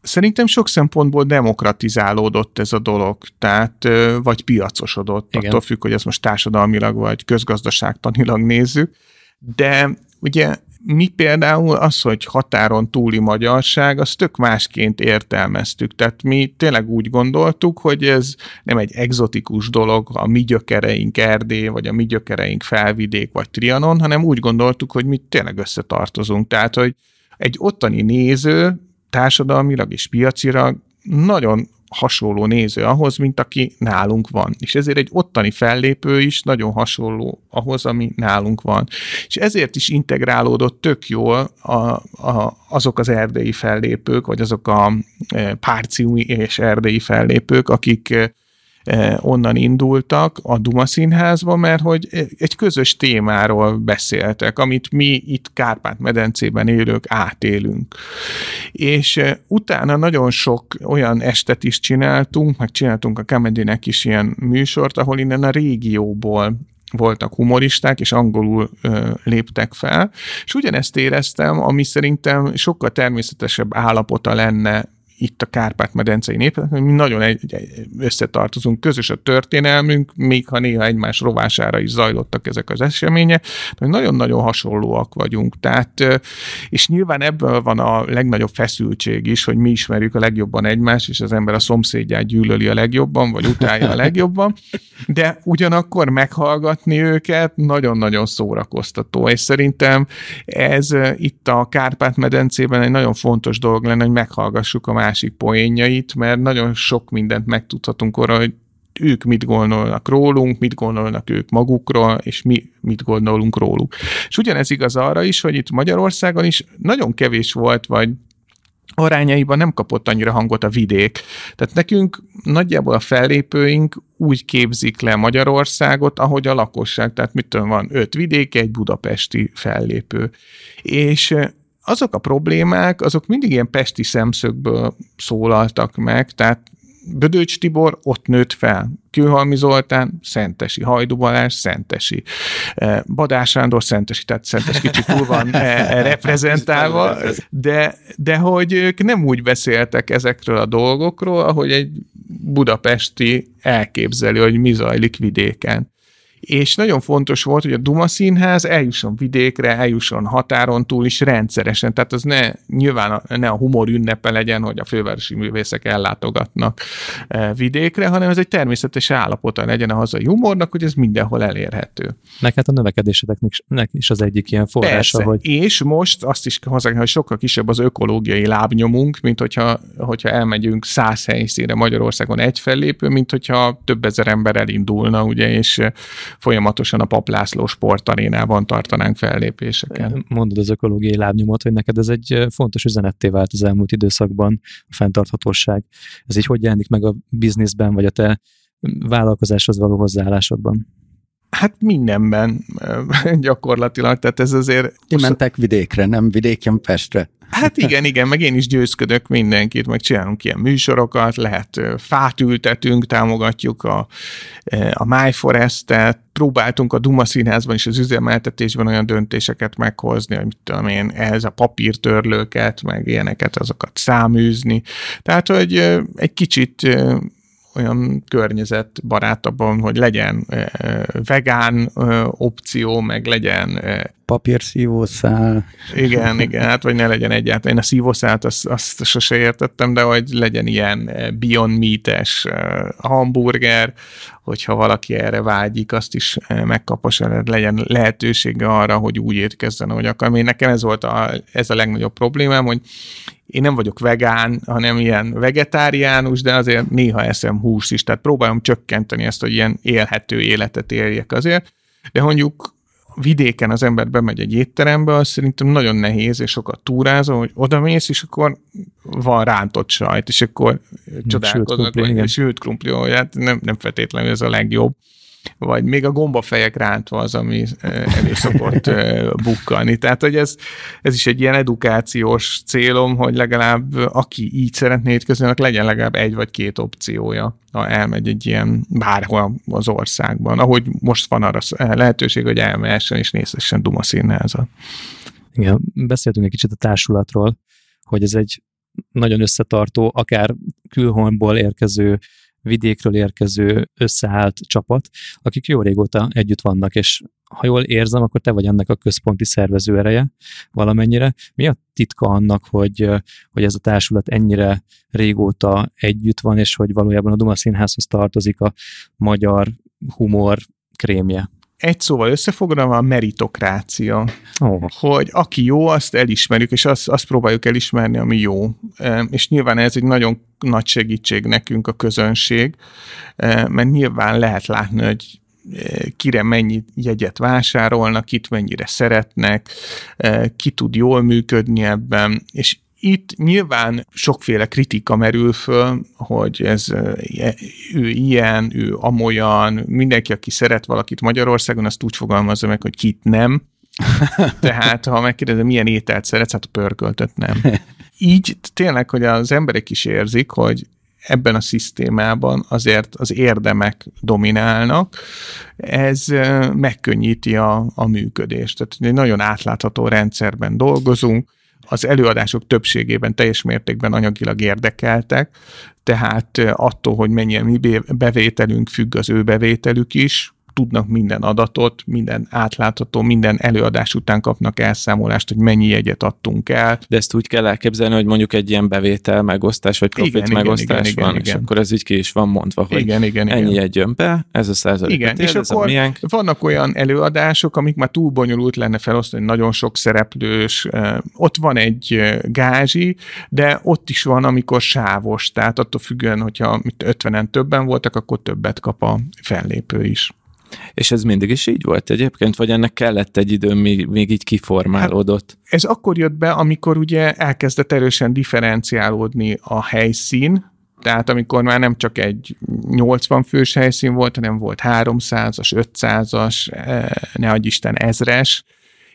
szerintem sok szempontból demokratizálódott ez a dolog, tehát vagy piacosodott, Igen. attól függ, hogy ezt most társadalmilag vagy közgazdaságtanilag nézzük, de ugye mi például az, hogy határon túli magyarság, azt tök másként értelmeztük. Tehát mi tényleg úgy gondoltuk, hogy ez nem egy egzotikus dolog, a mi gyökereink Erdély, vagy a mi gyökereink Felvidék, vagy Trianon, hanem úgy gondoltuk, hogy mi tényleg összetartozunk. Tehát, hogy egy ottani néző társadalmilag és piacilag nagyon hasonló néző ahhoz, mint aki nálunk van. És ezért egy ottani fellépő is nagyon hasonló ahhoz, ami nálunk van. És ezért is integrálódott tök jól a, a, azok az erdei fellépők, vagy azok a e, párciumi és erdei fellépők, akik e, onnan indultak a Duma Színházba, mert hogy egy közös témáról beszéltek, amit mi itt Kárpát-medencében élők átélünk. És eh, utána nagyon sok olyan estet is csináltunk, meg csináltunk a Comedy-nek is ilyen műsort, ahol innen a régióból voltak humoristák, és angolul ö, léptek fel, és ugyanezt éreztem, ami szerintem sokkal természetesebb állapota lenne itt a Kárpát-medencei népek, mi nagyon egy, egy, összetartozunk, közös a történelmünk, még ha néha egymás rovására is zajlottak ezek az események, de nagyon-nagyon hasonlóak vagyunk. Tehát, és nyilván ebből van a legnagyobb feszültség is, hogy mi ismerjük a legjobban egymást, és az ember a szomszédját gyűlöli a legjobban, vagy utálja a legjobban, de ugyanakkor meghallgatni őket nagyon-nagyon szórakoztató, és szerintem ez itt a Kárpát-medencében egy nagyon fontos dolog lenne, hogy meghallgassuk a másik poénjait, mert nagyon sok mindent megtudhatunk arra, hogy ők mit gondolnak rólunk, mit gondolnak ők magukról, és mi mit gondolunk róluk. És ugyanez igaz arra is, hogy itt Magyarországon is nagyon kevés volt, vagy arányaiban nem kapott annyira hangot a vidék. Tehát nekünk nagyjából a fellépőink úgy képzik le Magyarországot, ahogy a lakosság, tehát mit tudom, van öt vidék, egy budapesti fellépő. És azok a problémák, azok mindig ilyen pesti szemszögből szólaltak meg, tehát Bödöcs Tibor ott nőtt fel, Kőhalmi Zoltán, Szentesi, Hajdu Balázs, Szentesi, eh, Badás Sándor, Szentesi, tehát Szentes kicsit túl van eh, eh, reprezentálva, de, de hogy ők nem úgy beszéltek ezekről a dolgokról, ahogy egy budapesti elképzeli, hogy mi zajlik vidéken és nagyon fontos volt, hogy a Duma Színház eljusson vidékre, eljusson határon túl is rendszeresen, tehát az ne, nyilván a, ne a humor ünnepe legyen, hogy a fővárosi művészek ellátogatnak e, vidékre, hanem ez egy természetes állapota legyen a hazai humornak, hogy ez mindenhol elérhető. Meg hát a növekedéseteknek is az egyik ilyen forrása. Persze. Hogy... És most azt is hozzá, hogy sokkal kisebb az ökológiai lábnyomunk, mint hogyha, hogyha elmegyünk száz helyszínre Magyarországon egy fellépő, mint hogyha több ezer ember elindulna, ugye, és folyamatosan a Paplászló sportarénában tartanánk fellépéseket. Mondod az ökológiai lábnyomot, hogy neked ez egy fontos üzenetté vált az elmúlt időszakban a fenntarthatóság. Ez így hogy jelenik meg a bizniszben, vagy a te vállalkozáshoz való hozzáállásodban? Hát mindenben gyakorlatilag, tehát ez azért... Ti mentek vidékre, nem vidéken Pestre. Hát igen, igen, meg én is győzködök mindenkit, meg csinálunk ilyen műsorokat, lehet fát ültetünk, támogatjuk a, a MyForest-et, próbáltunk a Duma Színházban is az üzemeltetésben olyan döntéseket meghozni, hogy mit tudom én, ehhez a papírtörlőket, meg ilyeneket, azokat száműzni. Tehát, hogy egy kicsit olyan környezetbarátabban, hogy legyen vegán opció, meg legyen papírszívószál. Igen, igen, hát vagy ne legyen egyáltalán. Én a szívószált azt, azt sose értettem, de hogy legyen ilyen Beyond Meat-es hamburger, hogyha valaki erre vágyik, azt is megkapassa, legyen lehetősége arra, hogy úgy étkezzen, ahogy akar. Én nekem ez volt a, ez a legnagyobb problémám, hogy én nem vagyok vegán, hanem ilyen vegetáriánus, de azért néha eszem húst is, tehát próbálom csökkenteni ezt, hogy ilyen élhető életet éljek azért, de mondjuk vidéken az ember bemegy egy étterembe, az szerintem nagyon nehéz, és sokat túrázol, hogy oda mész, és akkor van rántott sajt, és akkor csodálkoznak, hogy sült krumpli, hát nem, nem feltétlenül ez a legjobb vagy még a gombafejek rántva az, ami elő szokott bukkani. Tehát, hogy ez, ez is egy ilyen edukációs célom, hogy legalább aki így szeretné étkezni, legyen legalább egy vagy két opciója, ha elmegy egy ilyen bárhol az országban. Ahogy most van arra lehetőség, hogy elmehessen és nézhessen Duma színházat. Igen, beszéltünk egy kicsit a társulatról, hogy ez egy nagyon összetartó, akár külhonból érkező vidékről érkező összeállt csapat, akik jó régóta együtt vannak, és ha jól érzem, akkor te vagy ennek a központi szervező ereje valamennyire. Mi a titka annak, hogy, hogy ez a társulat ennyire régóta együtt van, és hogy valójában a Duma Színházhoz tartozik a magyar humor krémje? Egy szóval összefoglalva a meritokrácia. Oh. Hogy aki jó, azt elismerjük, és azt, azt próbáljuk elismerni, ami jó. És nyilván ez egy nagyon nagy segítség nekünk a közönség, mert nyilván lehet látni, hogy kire mennyi jegyet vásárolnak, itt mennyire szeretnek, ki tud jól működni ebben, és itt nyilván sokféle kritika merül föl, hogy ez ő ilyen, ő amolyan, mindenki, aki szeret valakit Magyarországon, azt úgy fogalmazza meg, hogy kit nem. Tehát, ha megkérdezem, milyen ételt szeretsz, hát a pörköltet nem. Így tényleg, hogy az emberek is érzik, hogy ebben a szisztémában azért az érdemek dominálnak, ez megkönnyíti a, a működést. Tehát egy nagyon átlátható rendszerben dolgozunk, az előadások többségében teljes mértékben anyagilag érdekeltek, tehát attól, hogy mennyien mi bevételünk függ az ő bevételük is, tudnak minden adatot, minden átlátható, minden előadás után kapnak elszámolást, hogy mennyi jegyet adtunk el. De ezt úgy kell elképzelni, hogy mondjuk egy ilyen bevétel megosztás, vagy profit igen, megosztás igen, van, igen, és igen. akkor ez így ki is van mondva, hogy igen, igen, ennyi igen. jegy jön be, ez a százalék. Igen, él, és ez akkor a vannak olyan előadások, amik már túl bonyolult lenne felosztani, nagyon sok szereplős, ott van egy gázsi, de ott is van, amikor sávos, tehát attól függően, hogyha 50-en többen voltak, akkor többet kap a fellépő is. És ez mindig is így volt egyébként, vagy ennek kellett egy idő, még, még így kiformálódott? Hát ez akkor jött be, amikor ugye elkezdett erősen differenciálódni a helyszín, tehát amikor már nem csak egy 80 fős helyszín volt, hanem volt 300-as, 500-as, eh, ne adj Isten, ezres,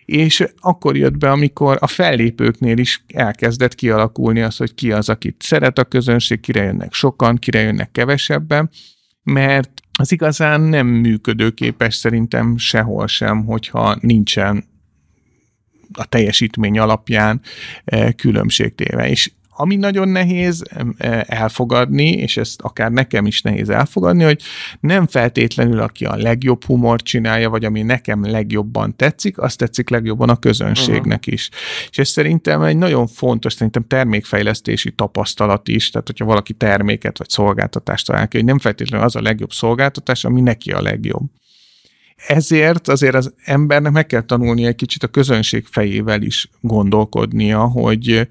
és akkor jött be, amikor a fellépőknél is elkezdett kialakulni az, hogy ki az, akit szeret a közönség, kire jönnek sokan, kire jönnek kevesebben, mert az igazán nem működőképes szerintem sehol sem, hogyha nincsen a teljesítmény alapján eh, különbségtéve. És ami nagyon nehéz e, elfogadni, és ezt akár nekem is nehéz elfogadni, hogy nem feltétlenül aki a legjobb humort csinálja, vagy ami nekem legjobban tetszik, azt tetszik legjobban a közönségnek uh-huh. is. És ez szerintem egy nagyon fontos, szerintem termékfejlesztési tapasztalat is, tehát hogyha valaki terméket vagy szolgáltatást talál ki, hogy nem feltétlenül az a legjobb szolgáltatás, ami neki a legjobb ezért azért az embernek meg kell tanulni egy kicsit a közönség fejével is gondolkodnia, hogy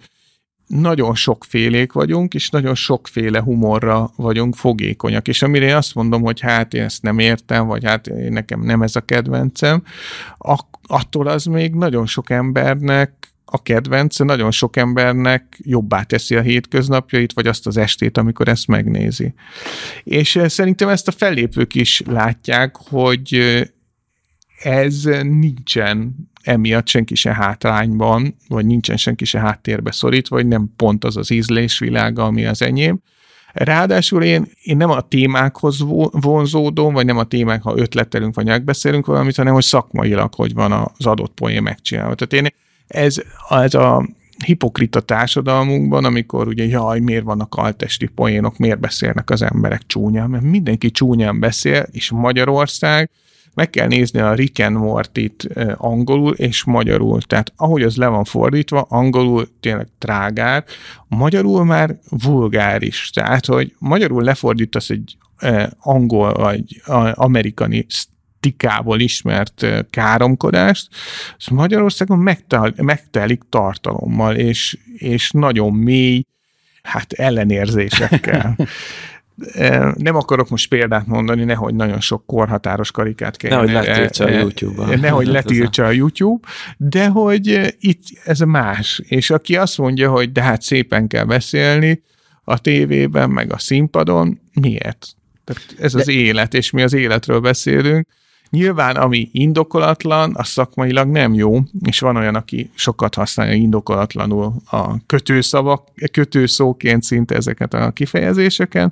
nagyon sokfélék vagyunk, és nagyon sokféle humorra vagyunk fogékonyak. És amire én azt mondom, hogy hát én ezt nem értem, vagy hát én nekem nem ez a kedvencem, attól az még nagyon sok embernek a kedvenc, nagyon sok embernek jobbá teszi a hétköznapjait, vagy azt az estét, amikor ezt megnézi. És szerintem ezt a fellépők is látják, hogy ez nincsen emiatt senki se hátrányban, vagy nincsen senki se háttérbe szorítva, vagy nem pont az az ízlésvilága, ami az enyém. Ráadásul én, én nem a témákhoz vonzódom, vagy nem a témák, ha ötletelünk, vagy megbeszélünk valamit, hanem hogy szakmailag, hogy van az adott poén megcsinálva. Tehát én ez, ez a hipokrita társadalmunkban, amikor ugye jaj, miért vannak altesti poénok, miért beszélnek az emberek csúnyán, mert mindenki csúnyán beszél, és Magyarország meg kell nézni a Rick and Morty-t angolul és magyarul. Tehát ahogy az le van fordítva, angolul tényleg trágár, magyarul már vulgáris. Tehát, hogy magyarul lefordítasz egy angol vagy amerikani tikából ismert káromkodást, ez Magyarországon megtel, megtelik tartalommal, és, és nagyon mély, hát ellenérzésekkel. Nem akarok most példát mondani, nehogy nagyon sok korhatáros karikát kell. Nehogy letiltsa a YouTube-ban. Nehogy letiltsa a YouTube, de hogy itt ez más. És aki azt mondja, hogy de hát szépen kell beszélni a tévében, meg a színpadon, miért? Tehát ez de... az élet, és mi az életről beszélünk. Nyilván, ami indokolatlan, az szakmailag nem jó, és van olyan, aki sokat használja indokolatlanul a kötőszavak, kötőszóként szinte ezeket a kifejezéseket,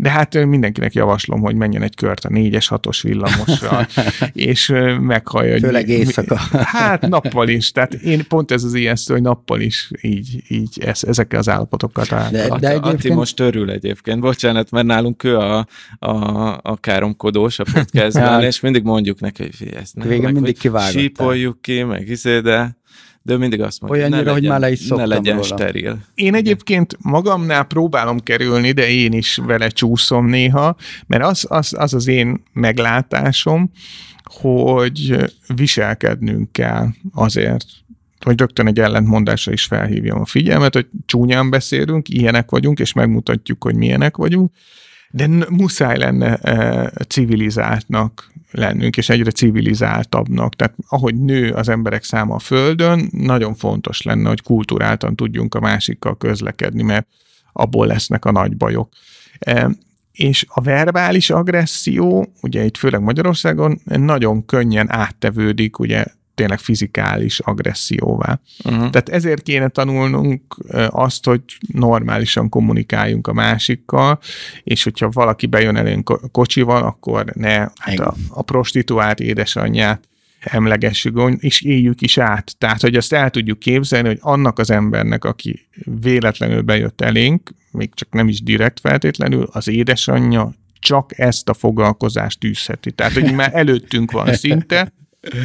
de hát mindenkinek javaslom, hogy menjen egy kört a négyes, hatos villamosra, és meghallja. Főleg mi, éjszaka. Hát nappal is, tehát én pont ez az ijesztő, hogy nappal is így, így ez, ezekkel az állapotokkal találkozom. De, de egyébként... Ati most örül egyébként, bocsánat, mert nálunk ő a, a, a káromkodós a podcastben, és mindig mondjuk neki, hogy ezt nem, meg, mindig kivágott. Sípoljuk ki, meg hiszé, de de mindig azt mondja, Olyannyira, ne legyen, hogy már le is ne legyen róla. steril. Én egyébként magamnál próbálom kerülni, de én is vele csúszom néha, mert az az, az, az én meglátásom, hogy viselkednünk kell azért, hogy rögtön egy ellentmondásra is felhívjam a figyelmet, hogy csúnyán beszélünk, ilyenek vagyunk, és megmutatjuk, hogy milyenek vagyunk, de muszáj lenne e, civilizáltnak lennünk, és egyre civilizáltabbnak. Tehát ahogy nő az emberek száma a Földön, nagyon fontos lenne, hogy kulturáltan tudjunk a másikkal közlekedni, mert abból lesznek a nagy bajok. E, és a verbális agresszió, ugye itt főleg Magyarországon nagyon könnyen áttevődik, ugye tényleg fizikális agresszióvá. Uh-huh. Tehát ezért kéne tanulnunk azt, hogy normálisan kommunikáljunk a másikkal, és hogyha valaki bejön elénk kocsival, akkor ne hát a, a prostituált édesanyját emlegessük, és éljük is át. Tehát, hogy azt el tudjuk képzelni, hogy annak az embernek, aki véletlenül bejött elénk, még csak nem is direkt feltétlenül, az édesanyja csak ezt a foglalkozást tűzheti. Tehát, hogy már előttünk van szinte,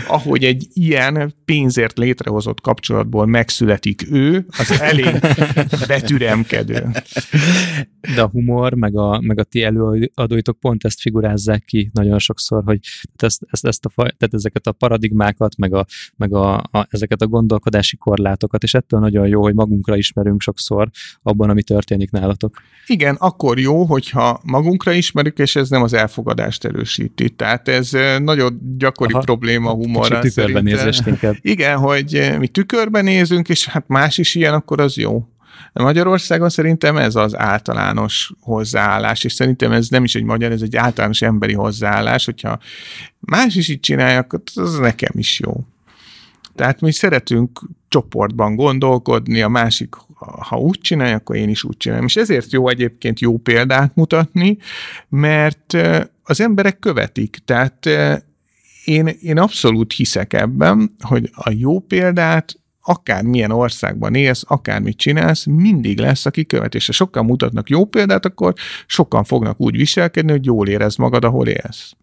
ahogy egy ilyen pénzért létrehozott kapcsolatból megszületik ő, az elég betüremkedő. De a humor, meg a, meg a ti előadóitok pont ezt figurázzák ki nagyon sokszor, hogy ezt, ezt, ezt a, tehát ezeket a paradigmákat, meg, a, meg a, a, ezeket a gondolkodási korlátokat, és ettől nagyon jó, hogy magunkra ismerünk sokszor abban, ami történik nálatok. Igen, akkor jó, hogyha magunkra ismerjük, és ez nem az elfogadást erősíti. Tehát ez nagyon gyakori Aha. probléma a humorral. Kicsit tükörben nézést inkább. Igen, hogy eh, mi tükörben nézünk, és hát más is ilyen, akkor az jó. De Magyarországon szerintem ez az általános hozzáállás, és szerintem ez nem is egy magyar, ez egy általános emberi hozzáállás, hogyha más is így csinálja, akkor az nekem is jó. Tehát mi szeretünk csoportban gondolkodni, a másik, ha úgy csinálja, akkor én is úgy csinálom. És ezért jó egyébként jó példát mutatni, mert eh, az emberek követik. Tehát eh, én, én abszolút hiszek ebben, hogy a jó példát akármilyen országban élsz, akármit csinálsz, mindig lesz, aki követ. És ha sokan mutatnak jó példát, akkor sokan fognak úgy viselkedni, hogy jól érez magad, ahol élsz.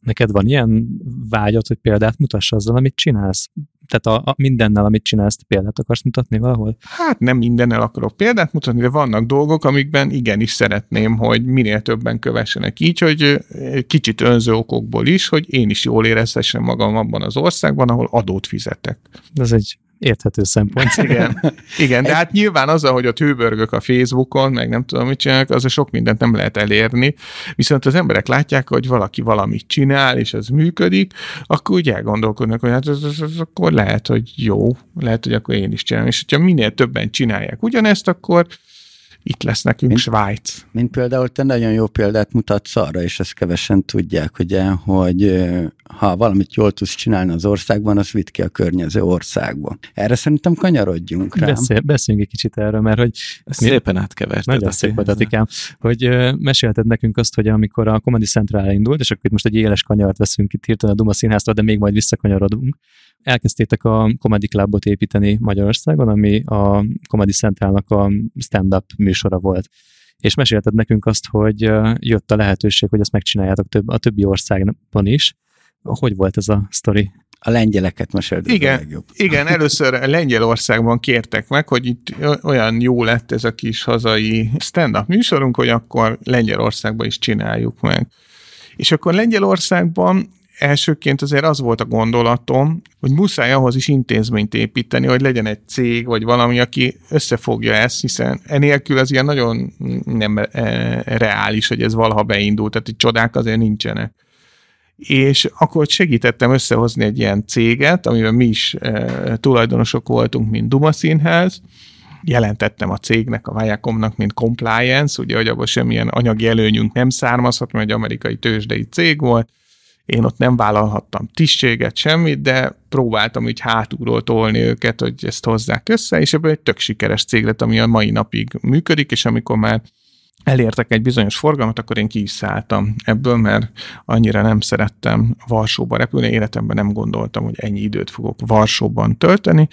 Neked van ilyen vágyat, hogy példát mutass azzal, amit csinálsz? Tehát a, a mindennel, amit csinálsz, példát akarsz mutatni valahol? Hát nem mindennel akarok példát mutatni, de vannak dolgok, amikben igenis szeretném, hogy minél többen kövessenek így, hogy kicsit önző okokból is, hogy én is jól érezhessem magam abban az országban, ahol adót fizetek. Ez egy érthető szempont. Igen, igen de hát nyilván az, hogy ott hőbörgök a Facebookon, meg nem tudom, mit csinálok, az a sok mindent nem lehet elérni, viszont az emberek látják, hogy valaki valamit csinál, és ez működik, akkor úgy elgondolkodnak, hogy hát az, az, az akkor lehet, hogy jó, lehet, hogy akkor én is csinálom, és hogyha minél többen csinálják ugyanezt, akkor itt lesz nekünk mint, Svájc. Mint például te nagyon jó példát mutatsz arra, és ezt kevesen tudják, ugye, hogy ha valamit jól tudsz csinálni az országban, az vitt ki a környező országba. Erre szerintem kanyarodjunk rá. Beszél, beszéljünk egy kicsit erről, mert hogy... Szépen átkeverted. Nagyon szép volt, Atikám, hogy mesélted nekünk azt, hogy amikor a Comedy Central indult, és akkor itt most egy éles kanyart veszünk itt hirtelen a Duma Színháztól, de még majd visszakanyarodunk, elkezdtétek a Comedy Clubot építeni Magyarországon, ami a Comedy Centralnak a stand-up műsora volt. És mesélted nekünk azt, hogy jött a lehetőség, hogy ezt megcsináljátok több, a többi országban is. Hogy volt ez a sztori? A lengyeleket meséld. Igen, a legjobb. igen, először Lengyelországban kértek meg, hogy itt olyan jó lett ez a kis hazai stand-up műsorunk, hogy akkor Lengyelországban is csináljuk meg. És akkor Lengyelországban elsőként azért az volt a gondolatom, hogy muszáj ahhoz is intézményt építeni, hogy legyen egy cég, vagy valami, aki összefogja ezt, hiszen enélkül az ilyen nagyon nem e, reális, hogy ez valaha beindul, tehát itt csodák azért nincsenek. És akkor segítettem összehozni egy ilyen céget, amiben mi is e, tulajdonosok voltunk, mint Duma Színház, jelentettem a cégnek, a Viacomnak, mint compliance, ugye, hogy abban semmilyen anyagi előnyünk nem származhat, mert egy amerikai tőzsdei cég volt, én ott nem vállalhattam tisztséget, semmit, de próbáltam úgy hátulról tolni őket, hogy ezt hozzák össze, és ebből egy tök sikeres cég lett, ami a mai napig működik, és amikor már elértek egy bizonyos forgalmat, akkor én ki is szálltam ebből, mert annyira nem szerettem Varsóba repülni, életemben nem gondoltam, hogy ennyi időt fogok Varsóban tölteni,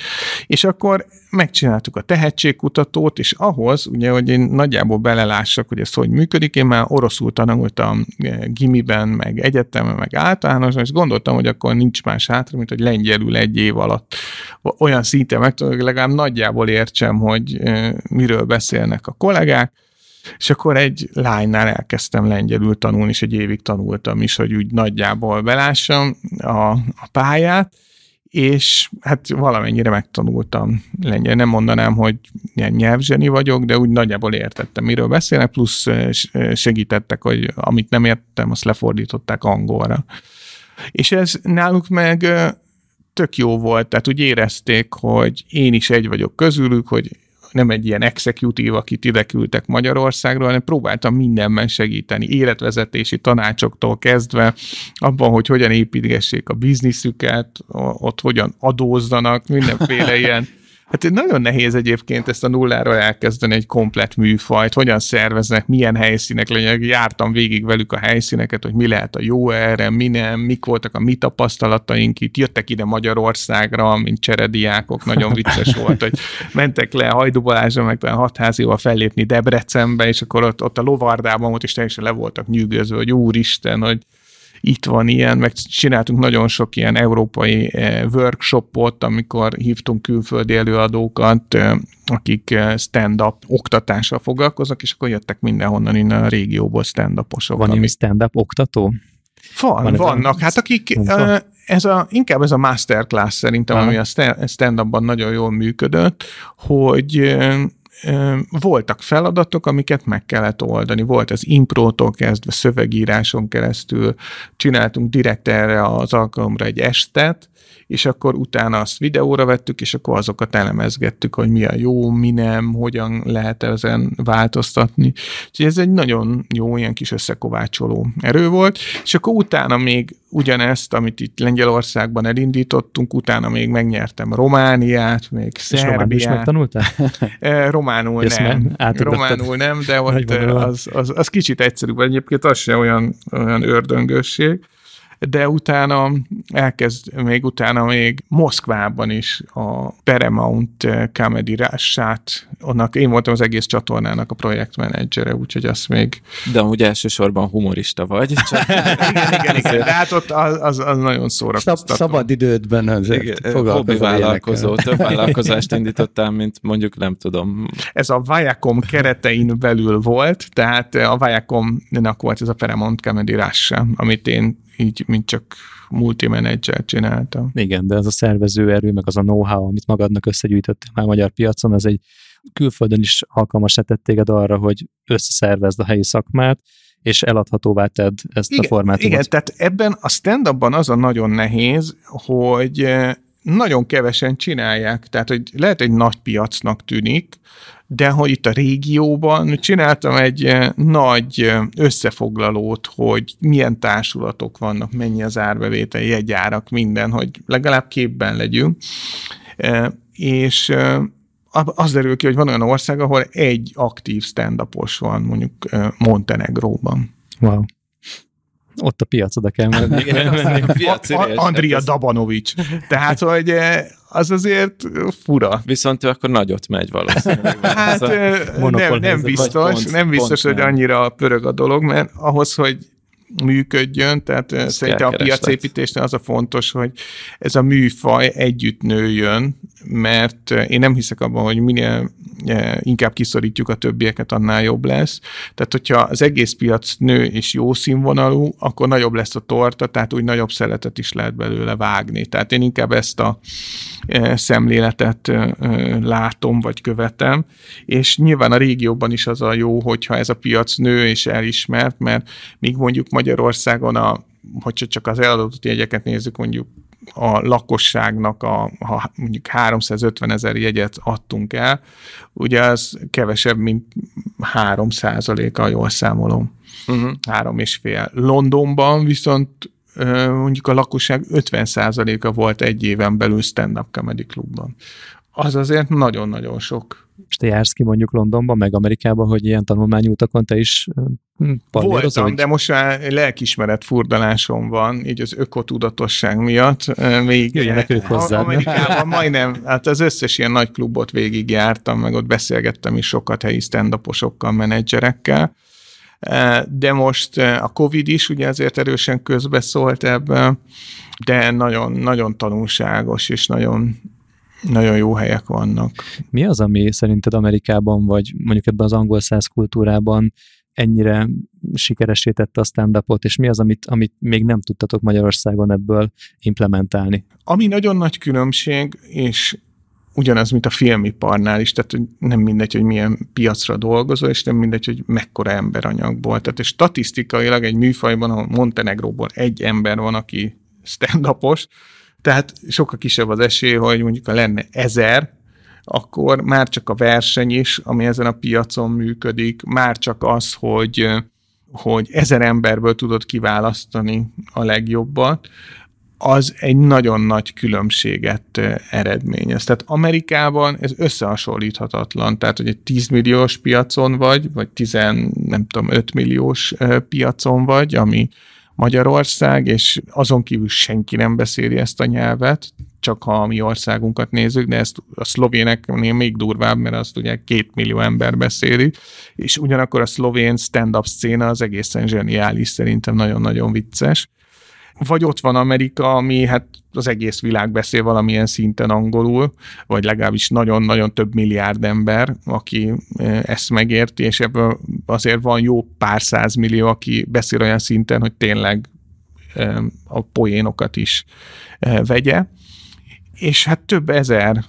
és akkor megcsináltuk a tehetségkutatót, és ahhoz, ugye, hogy én nagyjából belelássak, hogy ez hogy működik, én már oroszul tanultam eh, gimiben, meg egyetemen, meg általánosan, és gondoltam, hogy akkor nincs más hátra, mint hogy lengyelül egy év alatt olyan szinten meg hogy legalább nagyjából értsem, hogy eh, miről beszélnek a kollégák, és akkor egy lánynál elkezdtem lengyelül tanulni, és egy évig tanultam is, hogy úgy nagyjából belássam a, a pályát, és hát valamennyire megtanultam lengyel. Nem mondanám, hogy ilyen nyelvzseni vagyok, de úgy nagyjából értettem, miről beszélnek, plusz segítettek, hogy amit nem értettem, azt lefordították angolra. És ez náluk meg tök jó volt, tehát úgy érezték, hogy én is egy vagyok közülük, hogy nem egy ilyen executive, akit ide küldtek Magyarországról, hanem próbáltam mindenben segíteni, életvezetési tanácsoktól kezdve, abban, hogy hogyan építgessék a bizniszüket, ott hogyan adózzanak, mindenféle ilyen Hát nagyon nehéz egyébként ezt a nulláról elkezdeni egy komplet műfajt, hogyan szerveznek, milyen helyszínek legyenek. Jártam végig velük a helyszíneket, hogy mi lehet a jó erre, mi nem, mik voltak a mi tapasztalataink itt. Jöttek ide Magyarországra, mint cserediákok, nagyon vicces volt, hogy mentek le Hajdu Balázsra, meg hatházival fellépni Debrecenbe, és akkor ott, ott a lovardában ott is teljesen le voltak nyűgözve, hogy úristen, hogy itt van ilyen, meg csináltunk nagyon sok ilyen európai eh, workshopot, amikor hívtunk külföldi előadókat, eh, akik eh, stand-up oktatással foglalkoznak, és akkor jöttek mindenhonnan innen a régióból stand-uposok. Van ilyen stand-up oktató? Van, van vannak. Hát akik, ez a, inkább ez a masterclass szerintem, Aha. ami a stand-upban nagyon jól működött, hogy voltak feladatok, amiket meg kellett oldani. Volt az imprótól kezdve szövegíráson keresztül, csináltunk direkt erre az alkalomra egy estet, és akkor utána azt videóra vettük, és akkor azokat elemezgettük, hogy mi a jó, mi nem, hogyan lehet ezen változtatni. Úgyhogy ez egy nagyon jó, ilyen kis összekovácsoló erő volt, és akkor utána még ugyanezt, amit itt Lengyelországban elindítottunk, utána még megnyertem Romániát, még Szerbiát. És megtanultál? Eh, románul nem. Románul nem, de ott az, az, az kicsit egyszerűbb. Egyébként az se olyan, olyan ördöngösség de utána elkezd, még utána még Moszkvában is a Paramount Comedy Rássát, annak én voltam az egész csatornának a projektmenedzsere, úgyhogy azt még... De amúgy elsősorban humorista vagy. Csak... igen, igen, igen, de hát ott az, az, az nagyon szórakoztató. szabad idődben azért hobbi vállalkozó, több vállalkozást indítottál, mint mondjuk nem tudom. Ez a Viacom keretein belül volt, tehát a Viacomnak volt ez a Paramount Comedy Rássa, amit én így, mint csak multimenedzser csináltam. Igen, de ez a szervező erő, meg az a know-how, amit magadnak összegyűjtöttél már a magyar piacon, az egy külföldön is alkalmas tett téged arra, hogy összeszervezd a helyi szakmát, és eladhatóvá tedd ezt igen, a formátumot. Igen, tehát ebben a stand az a nagyon nehéz, hogy eh, nagyon kevesen csinálják, tehát hogy lehet egy nagy piacnak tűnik, de hogy itt a régióban csináltam egy eh, nagy eh, összefoglalót, hogy milyen társulatok vannak, mennyi az árbevétel, jegyárak, minden, hogy legalább képben legyünk. És az derül ki, hogy van olyan ország, ahol egy aktív stand van, mondjuk Montenegróban. Wow. Ott a piac oda kell menni. Andria Dabanovics. Tehát, hogy az azért fura. Viszont ő akkor nagyot megy valószínűleg. Hát nem, nem biztos, pont, nem biztos, pont hogy annyira pörög a dolog, mert ahhoz, hogy működjön, tehát ez szerintem a piacépítésnél az a fontos, hogy ez a műfaj együtt nőjön, mert én nem hiszek abban, hogy minél inkább kiszorítjuk a többieket, annál jobb lesz. Tehát, hogyha az egész piac nő és jó színvonalú, akkor nagyobb lesz a torta, tehát úgy nagyobb szeretet is lehet belőle vágni. Tehát én inkább ezt a szemléletet látom, vagy követem, és nyilván a régióban is az a jó, hogyha ez a piac nő és elismert, mert míg mondjuk Magyarországon a hogyha csak az eladott jegyeket nézzük, mondjuk a lakosságnak, a, ha mondjuk 350 ezer jegyet adtunk el, ugye az kevesebb, mint 3 százaléka, jól számolom. Uh-huh. Három és fél. Londonban viszont mondjuk a lakosság 50 százaléka volt egy éven belül stand-up comedy klubban. Az azért nagyon-nagyon sok és te jársz ki mondjuk Londonban, meg Amerikában, hogy ilyen tanulmányútakon te is hm, Voltam, vagy? de most már lelkismeret furdalásom van, így az ökotudatosság miatt. Még Jöjjenek ők hozzá. Amerikában majdnem, hát az összes ilyen nagy klubot végigjártam, meg ott beszélgettem is sokat helyi stand menedzserekkel. De most a Covid is ugye azért erősen közbeszólt ebbe, de nagyon, nagyon tanulságos és nagyon nagyon jó helyek vannak. Mi az, ami szerinted Amerikában, vagy mondjuk ebben az angol száz kultúrában ennyire sikeresé tette a stand és mi az, amit, amit még nem tudtatok Magyarországon ebből implementálni? Ami nagyon nagy különbség, és ugyanaz, mint a filmiparnál is, tehát nem mindegy, hogy milyen piacra dolgozol, és nem mindegy, hogy mekkora emberanyagból. Tehát és statisztikailag egy műfajban, ahol Montenegróból egy ember van, aki stand tehát sokkal kisebb az esély, hogy mondjuk ha lenne ezer, akkor már csak a verseny is, ami ezen a piacon működik, már csak az, hogy, hogy ezer emberből tudod kiválasztani a legjobbat, az egy nagyon nagy különbséget eredményez. Tehát Amerikában ez összehasonlíthatatlan, tehát hogy egy 10 milliós piacon vagy, vagy 10, nem tudom, 5 milliós piacon vagy, ami Magyarország, és azon kívül senki nem beszéli ezt a nyelvet, csak ha a mi országunkat nézzük, de ezt a szlovéneknél még durvább, mert azt ugye két millió ember beszéli, és ugyanakkor a szlovén stand-up széna az egészen zseniális, szerintem nagyon-nagyon vicces vagy ott van Amerika, ami hát az egész világ beszél valamilyen szinten angolul, vagy legalábbis nagyon-nagyon több milliárd ember, aki e, ezt megérti, és ebből azért van jó pár millió, aki beszél olyan szinten, hogy tényleg e, a poénokat is e, vegye és hát több ezer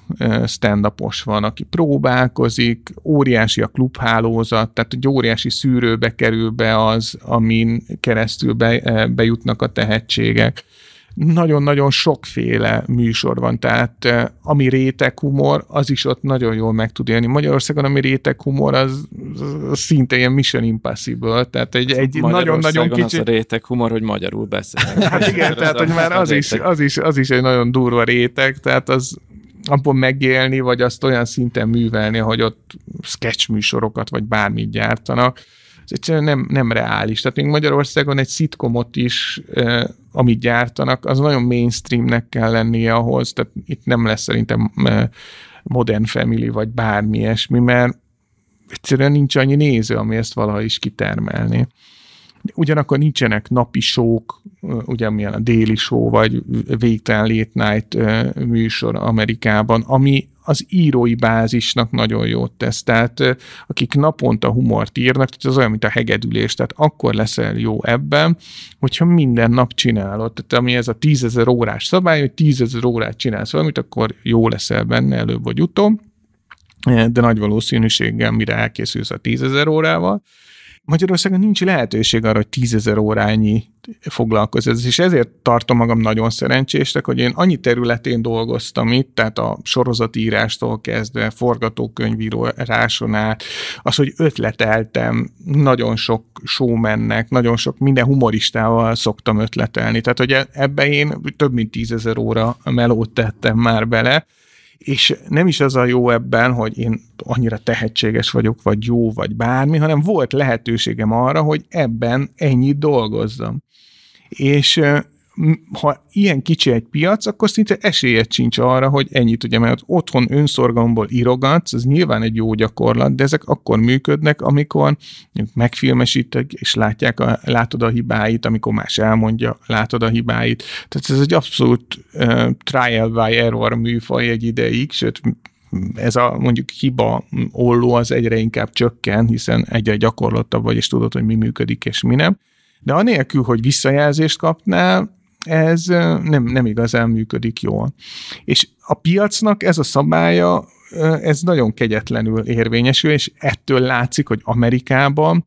stand van, aki próbálkozik, óriási a klubhálózat, tehát egy óriási szűrőbe kerül be az, amin keresztül be, bejutnak a tehetségek nagyon-nagyon sokféle műsor van, tehát eh, ami réteg humor, az is ott nagyon jól meg tud élni. Magyarországon ami réteg humor, az, az szinte ilyen Mission Impossible, tehát egy, egy nagyon-nagyon kicsi... az a réteg humor, hogy magyarul beszél. Hát igen, tehát hogy már az is, az, is, az is egy nagyon durva réteg, tehát az abból megélni, vagy azt olyan szinten művelni, hogy ott sketch műsorokat, vagy bármit gyártanak, ez egyszerűen nem, nem reális. Tehát még Magyarországon egy szitkomot is, amit gyártanak, az nagyon mainstreamnek kell lennie ahhoz, tehát itt nem lesz szerintem Modern Family, vagy bármi ilyesmi, mert egyszerűen nincs annyi néző, ami ezt valaha is kitermelni. Ugyanakkor nincsenek napi sók, ugye milyen a déli show, vagy végtelen late night műsor Amerikában, ami az írói bázisnak nagyon jót tesz. Tehát akik naponta humort írnak, tehát az olyan, mint a hegedülés, tehát akkor leszel jó ebben, hogyha minden nap csinálod. Tehát ami ez a tízezer órás szabály, hogy tízezer órát csinálsz valamit, akkor jó leszel benne előbb vagy utóbb de nagy valószínűséggel, mire elkészülsz a tízezer órával, Magyarországon nincs lehetőség arra, hogy tízezer órányi foglalkozz és ezért tartom magam nagyon szerencsésnek, hogy én annyi területén dolgoztam itt, tehát a sorozatírástól kezdve, forgatókönyvíráson át, az, hogy ötleteltem, nagyon sok showmennek, nagyon sok, minden humoristával szoktam ötletelni, tehát hogy ebbe én több mint tízezer óra melót tettem már bele, és nem is az a jó ebben, hogy én annyira tehetséges vagyok, vagy jó, vagy bármi, hanem volt lehetőségem arra, hogy ebben ennyit dolgozzam. És ha ilyen kicsi egy piac, akkor szinte esélyed sincs arra, hogy ennyit ugye, mert otthon önszorgalomból írogatsz, ez nyilván egy jó gyakorlat, de ezek akkor működnek, amikor megfilmesítek, és látják a, látod a hibáit, amikor más elmondja, látod a hibáit. Tehát ez egy abszolút uh, trial by error műfaj egy ideig, sőt, ez a mondjuk hiba olló az egyre inkább csökken, hiszen egyre gyakorlottabb vagy, és tudod, hogy mi működik és mi nem. De anélkül, hogy visszajelzést kapnál, ez nem, nem igazán működik jól. És a piacnak ez a szabálya, ez nagyon kegyetlenül érvényesül, és ettől látszik, hogy Amerikában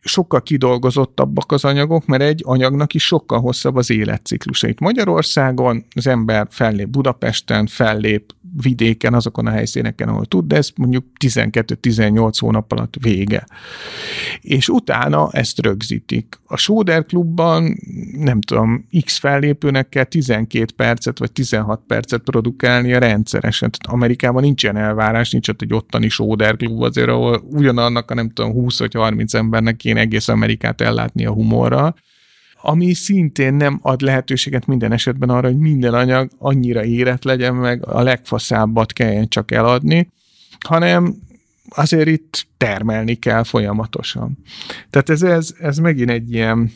sokkal kidolgozottabbak az anyagok, mert egy anyagnak is sokkal hosszabb az életciklusa. Itt Magyarországon az ember fellép Budapesten, fellép vidéken, azokon a helyszíneken, ahol tud, de ez mondjuk 12-18 hónap alatt vége. És utána ezt rögzítik. A Sóder klubban, nem tudom, X fellépőnek kell 12 percet vagy 16 percet produkálnia rendszeresen. Tehát Amerikában nincsen elvárás, nincs ott egy ottani Sóder klub azért, ahol ugyanannak a nem tudom 20 vagy 30 embernek kéne egész Amerikát ellátni a humorral ami szintén nem ad lehetőséget minden esetben arra, hogy minden anyag annyira érett legyen meg, a legfaszábbat kelljen csak eladni, hanem azért itt termelni kell folyamatosan. Tehát ez, ez, ez megint egy ilyen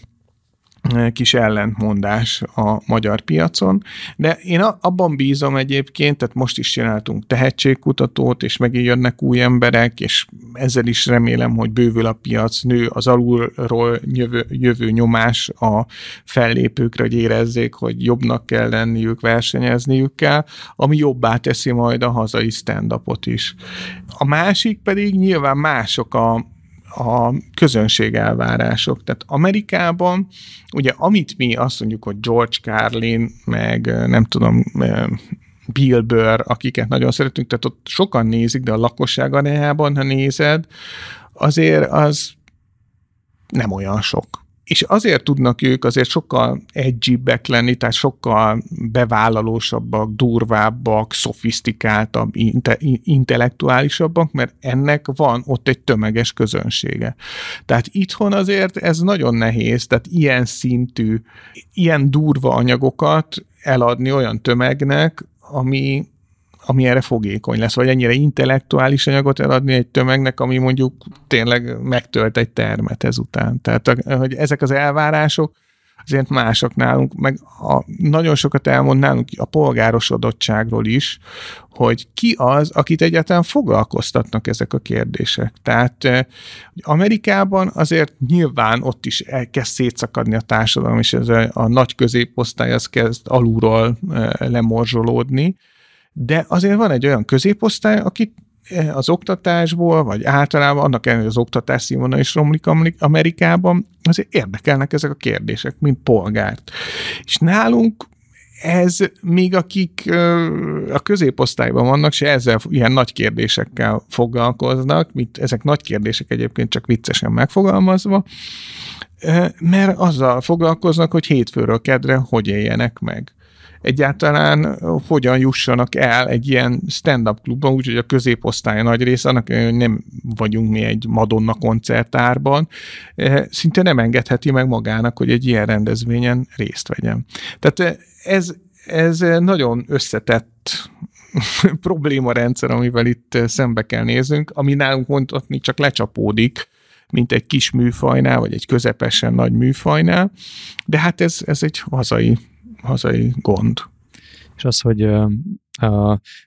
kis ellentmondás a magyar piacon, de én abban bízom egyébként, tehát most is csináltunk tehetségkutatót, és megint jönnek új emberek, és ezzel is remélem, hogy bővül a piac, nő az alulról jövő, jövő nyomás a fellépőkre, hogy érezzék, hogy jobbnak kell lenniük, versenyezniük kell, ami jobbá teszi majd a hazai stand-upot is. A másik pedig nyilván mások a, a közönség elvárások. Tehát Amerikában, ugye amit mi azt mondjuk, hogy George Carlin, meg nem tudom, Bill Burr, akiket nagyon szeretünk, tehát ott sokan nézik, de a lakosság arányában, ha nézed, azért az nem olyan sok és azért tudnak ők azért sokkal edgyibbek lenni, tehát sokkal bevállalósabbak, durvábbak, szofisztikáltabb, inte, intellektuálisabbak, mert ennek van ott egy tömeges közönsége. Tehát itthon azért ez nagyon nehéz, tehát ilyen szintű, ilyen durva anyagokat eladni olyan tömegnek, ami, ami erre fogékony lesz, vagy ennyire intellektuális anyagot eladni egy tömegnek, ami mondjuk tényleg megtölt egy termet ezután. Tehát hogy ezek az elvárások azért mások nálunk, meg a, nagyon sokat elmond nálunk a polgárosodottságról is, hogy ki az, akit egyáltalán foglalkoztatnak ezek a kérdések. Tehát Amerikában azért nyilván ott is elkezd szétszakadni a társadalom, és ez a, a nagy középosztály az kezd alulról lemorzsolódni, de azért van egy olyan középosztály, akik eh, az oktatásból, vagy általában annak ellenére, az oktatás színvonal is romlik Amerikában, azért érdekelnek ezek a kérdések, mint polgárt. És nálunk ez még akik a középosztályban vannak, se ezzel ilyen nagy kérdésekkel foglalkoznak, mint ezek nagy kérdések egyébként csak viccesen megfogalmazva, mert azzal foglalkoznak, hogy hétfőről kedre hogy éljenek meg egyáltalán hogyan jussanak el egy ilyen stand-up klubban, úgyhogy a középosztály nagy része, annak nem vagyunk mi egy Madonna koncertárban, szinte nem engedheti meg magának, hogy egy ilyen rendezvényen részt vegyen. Tehát ez, ez nagyon összetett problémarendszer, amivel itt szembe kell néznünk, ami nálunk mondhatni csak lecsapódik, mint egy kis műfajnál, vagy egy közepesen nagy műfajnál, de hát ez, ez egy hazai hazai gond. És az, hogy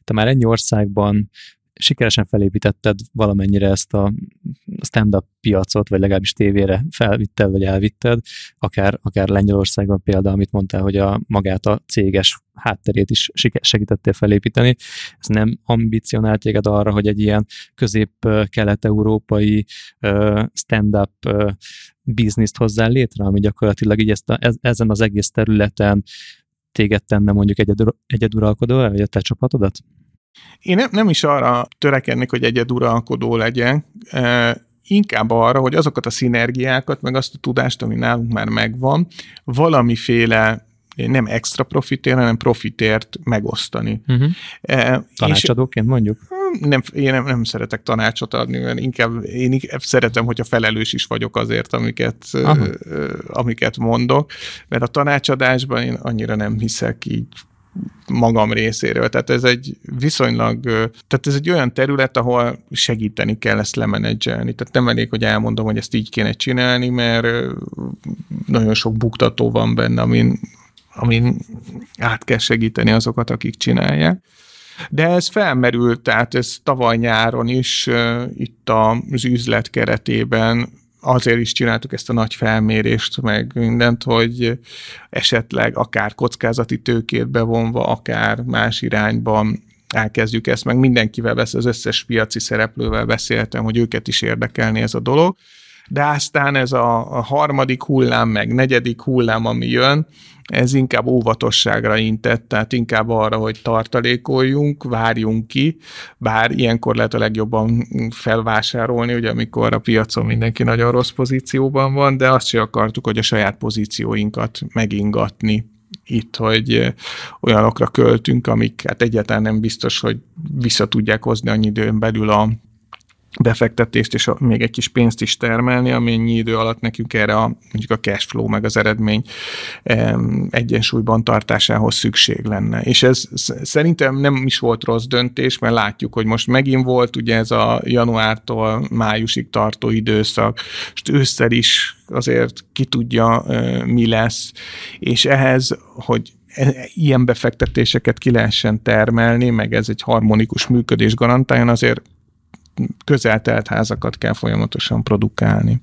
te már ennyi országban sikeresen felépítetted valamennyire ezt a stand-up piacot, vagy legalábbis tévére felvitted, vagy elvitted, akár, akár Lengyelországban például, amit mondtál, hogy a magát a céges hátterét is segítettél felépíteni. Ez nem ambicionált téged arra, hogy egy ilyen közép-kelet-európai stand-up bizniszt hozzá létre, ami gyakorlatilag így ezt a, ezen az egész területen téged tenne mondjuk egyedur, egyeduralkodó, vagy a te csapatodat? Én nem, nem is arra törekednék, hogy egyeduralkodó legyen, e, inkább arra, hogy azokat a szinergiákat, meg azt a tudást, ami nálunk már megvan, valamiféle nem extra profitért, hanem profitért megosztani. Uh-huh. E, Tanácsadóként mondjuk? Nem, én nem, nem szeretek tanácsot adni, mert inkább én inkább szeretem, hogyha felelős is vagyok azért, amiket, Aha. amiket mondok, mert a tanácsadásban én annyira nem hiszek így magam részéről. Tehát ez egy viszonylag, tehát ez egy olyan terület, ahol segíteni kell ezt lemenedzselni. Tehát nem elég, hogy elmondom, hogy ezt így kéne csinálni, mert nagyon sok buktató van benne, amin, amin át kell segíteni azokat, akik csinálják. De ez felmerült, tehát ez tavaly nyáron is itt az üzlet keretében azért is csináltuk ezt a nagy felmérést, meg mindent, hogy esetleg akár kockázati tőkét bevonva, akár más irányban elkezdjük ezt, meg mindenkivel vesz, az összes piaci szereplővel beszéltem, hogy őket is érdekelni ez a dolog. De aztán ez a, a harmadik hullám, meg negyedik hullám, ami jön, ez inkább óvatosságra intett, tehát inkább arra, hogy tartalékoljunk, várjunk ki, bár ilyenkor lehet a legjobban felvásárolni, ugye amikor a piacon mindenki nagyon rossz pozícióban van, de azt se akartuk, hogy a saját pozícióinkat megingatni itt, hogy olyanokra költünk, amik hát egyáltalán nem biztos, hogy vissza tudják hozni annyi időn belül a befektetést és még egy kis pénzt is termelni, amennyi idő alatt nekünk erre a, mondjuk a cash flow meg az eredmény egyensúlyban tartásához szükség lenne. És ez szerintem nem is volt rossz döntés, mert látjuk, hogy most megint volt ugye ez a januártól májusig tartó időszak, és ősszel is azért ki tudja, mi lesz, és ehhez, hogy e, ilyen befektetéseket ki lehessen termelni, meg ez egy harmonikus működés garantáljon, azért közeltelt házakat kell folyamatosan produkálni.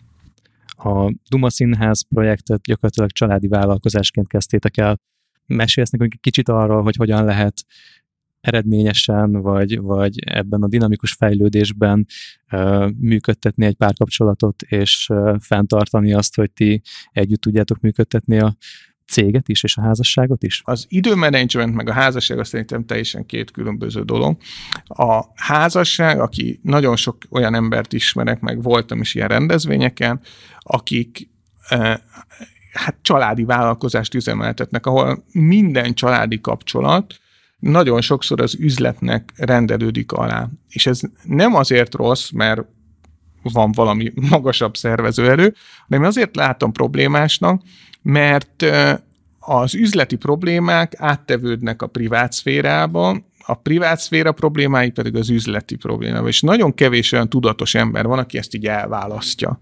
A Duma Színház projektet gyakorlatilag családi vállalkozásként kezdtétek el. Mesélsz nekünk egy kicsit arról, hogy hogyan lehet eredményesen, vagy, vagy ebben a dinamikus fejlődésben uh, működtetni egy párkapcsolatot, és uh, fenntartani azt, hogy ti együtt tudjátok működtetni a céget is, és a házasságot is? Az időmenedzsment meg a házasság azt szerintem teljesen két különböző dolog. A házasság, aki nagyon sok olyan embert ismerek, meg voltam is ilyen rendezvényeken, akik eh, hát családi vállalkozást üzemeltetnek, ahol minden családi kapcsolat nagyon sokszor az üzletnek rendelődik alá. És ez nem azért rossz, mert van valami magasabb szervezőerő, hanem azért látom problémásnak, mert az üzleti problémák áttevődnek a privát szférába, a privát szféra problémái pedig az üzleti problémába. És nagyon kevés olyan tudatos ember van, aki ezt így elválasztja.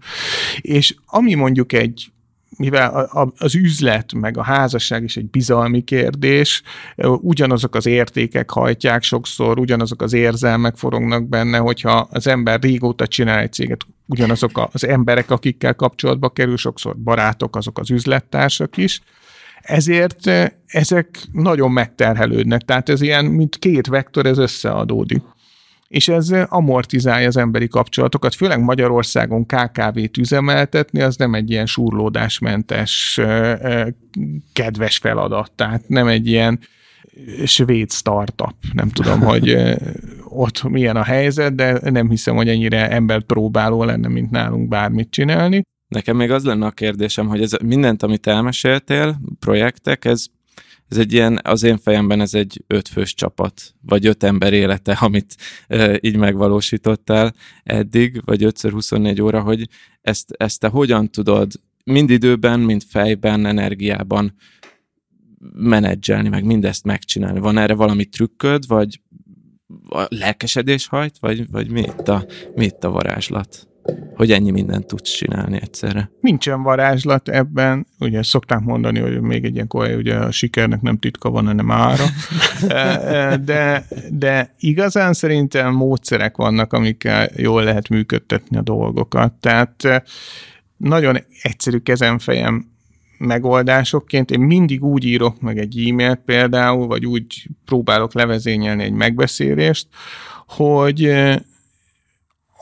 És ami mondjuk egy mivel az üzlet meg a házasság is egy bizalmi kérdés, ugyanazok az értékek hajtják sokszor, ugyanazok az érzelmek forognak benne, hogyha az ember régóta csinál egy céget, ugyanazok az emberek, akikkel kapcsolatba kerül, sokszor barátok, azok az üzlettársak is, ezért ezek nagyon megterhelődnek, tehát ez ilyen, mint két vektor, ez összeadódik és ez amortizálja az emberi kapcsolatokat, főleg Magyarországon KKV-t üzemeltetni, az nem egy ilyen surlódásmentes, kedves feladat, tehát nem egy ilyen svéd startup. Nem tudom, hogy ott milyen a helyzet, de nem hiszem, hogy ennyire embert próbáló lenne, mint nálunk bármit csinálni. Nekem még az lenne a kérdésem, hogy ez mindent, amit elmeséltél, projektek, ez ez egy ilyen, az én fejemben ez egy ötfős csapat, vagy öt ember élete, amit e, így megvalósítottál eddig, vagy 5x24 óra, hogy ezt, ezt te hogyan tudod mind időben, mind fejben, energiában menedzselni, meg mindezt megcsinálni. Van erre valami trükköd, vagy a lelkesedés hajt, vagy, vagy mi, itt a, mi itt a varázslat? Hogy ennyi mindent tudsz csinálni egyszerre. Nincsen varázslat ebben, ugye szokták mondani, hogy még egy ilyen korai, ugye a sikernek nem titka van, hanem ára, de, de igazán szerintem módszerek vannak, amikkel jól lehet működtetni a dolgokat. Tehát nagyon egyszerű kezemfejem megoldásokként. Én mindig úgy írok meg egy e-mailt például, vagy úgy próbálok levezényelni egy megbeszélést, hogy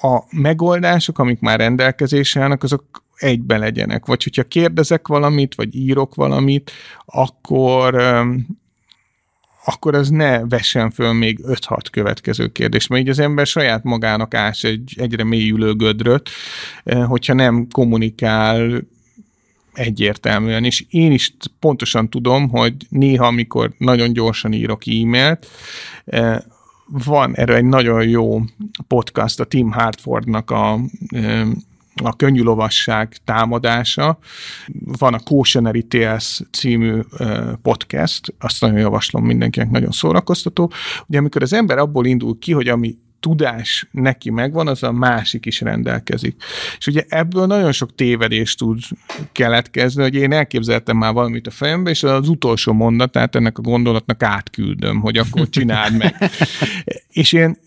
a megoldások, amik már rendelkezésre állnak, azok egybe legyenek. Vagy hogyha kérdezek valamit, vagy írok valamit, akkor akkor az ne vessen föl még 5-6 következő kérdés, mert így az ember saját magának ás egy egyre mélyülő gödröt, hogyha nem kommunikál egyértelműen, és én is pontosan tudom, hogy néha, amikor nagyon gyorsan írok e-mailt, van erre egy nagyon jó podcast, a Tim Hartfordnak a a könnyű támadása. Van a Cautionary Tales című podcast, azt nagyon javaslom mindenkinek, nagyon szórakoztató. Ugye amikor az ember abból indul ki, hogy ami tudás neki megvan, az a másik is rendelkezik. És ugye ebből nagyon sok tévedés tud keletkezni, hogy én elképzeltem már valamit a fejembe, és az utolsó mondatát ennek a gondolatnak átküldöm, hogy akkor csináld meg. és én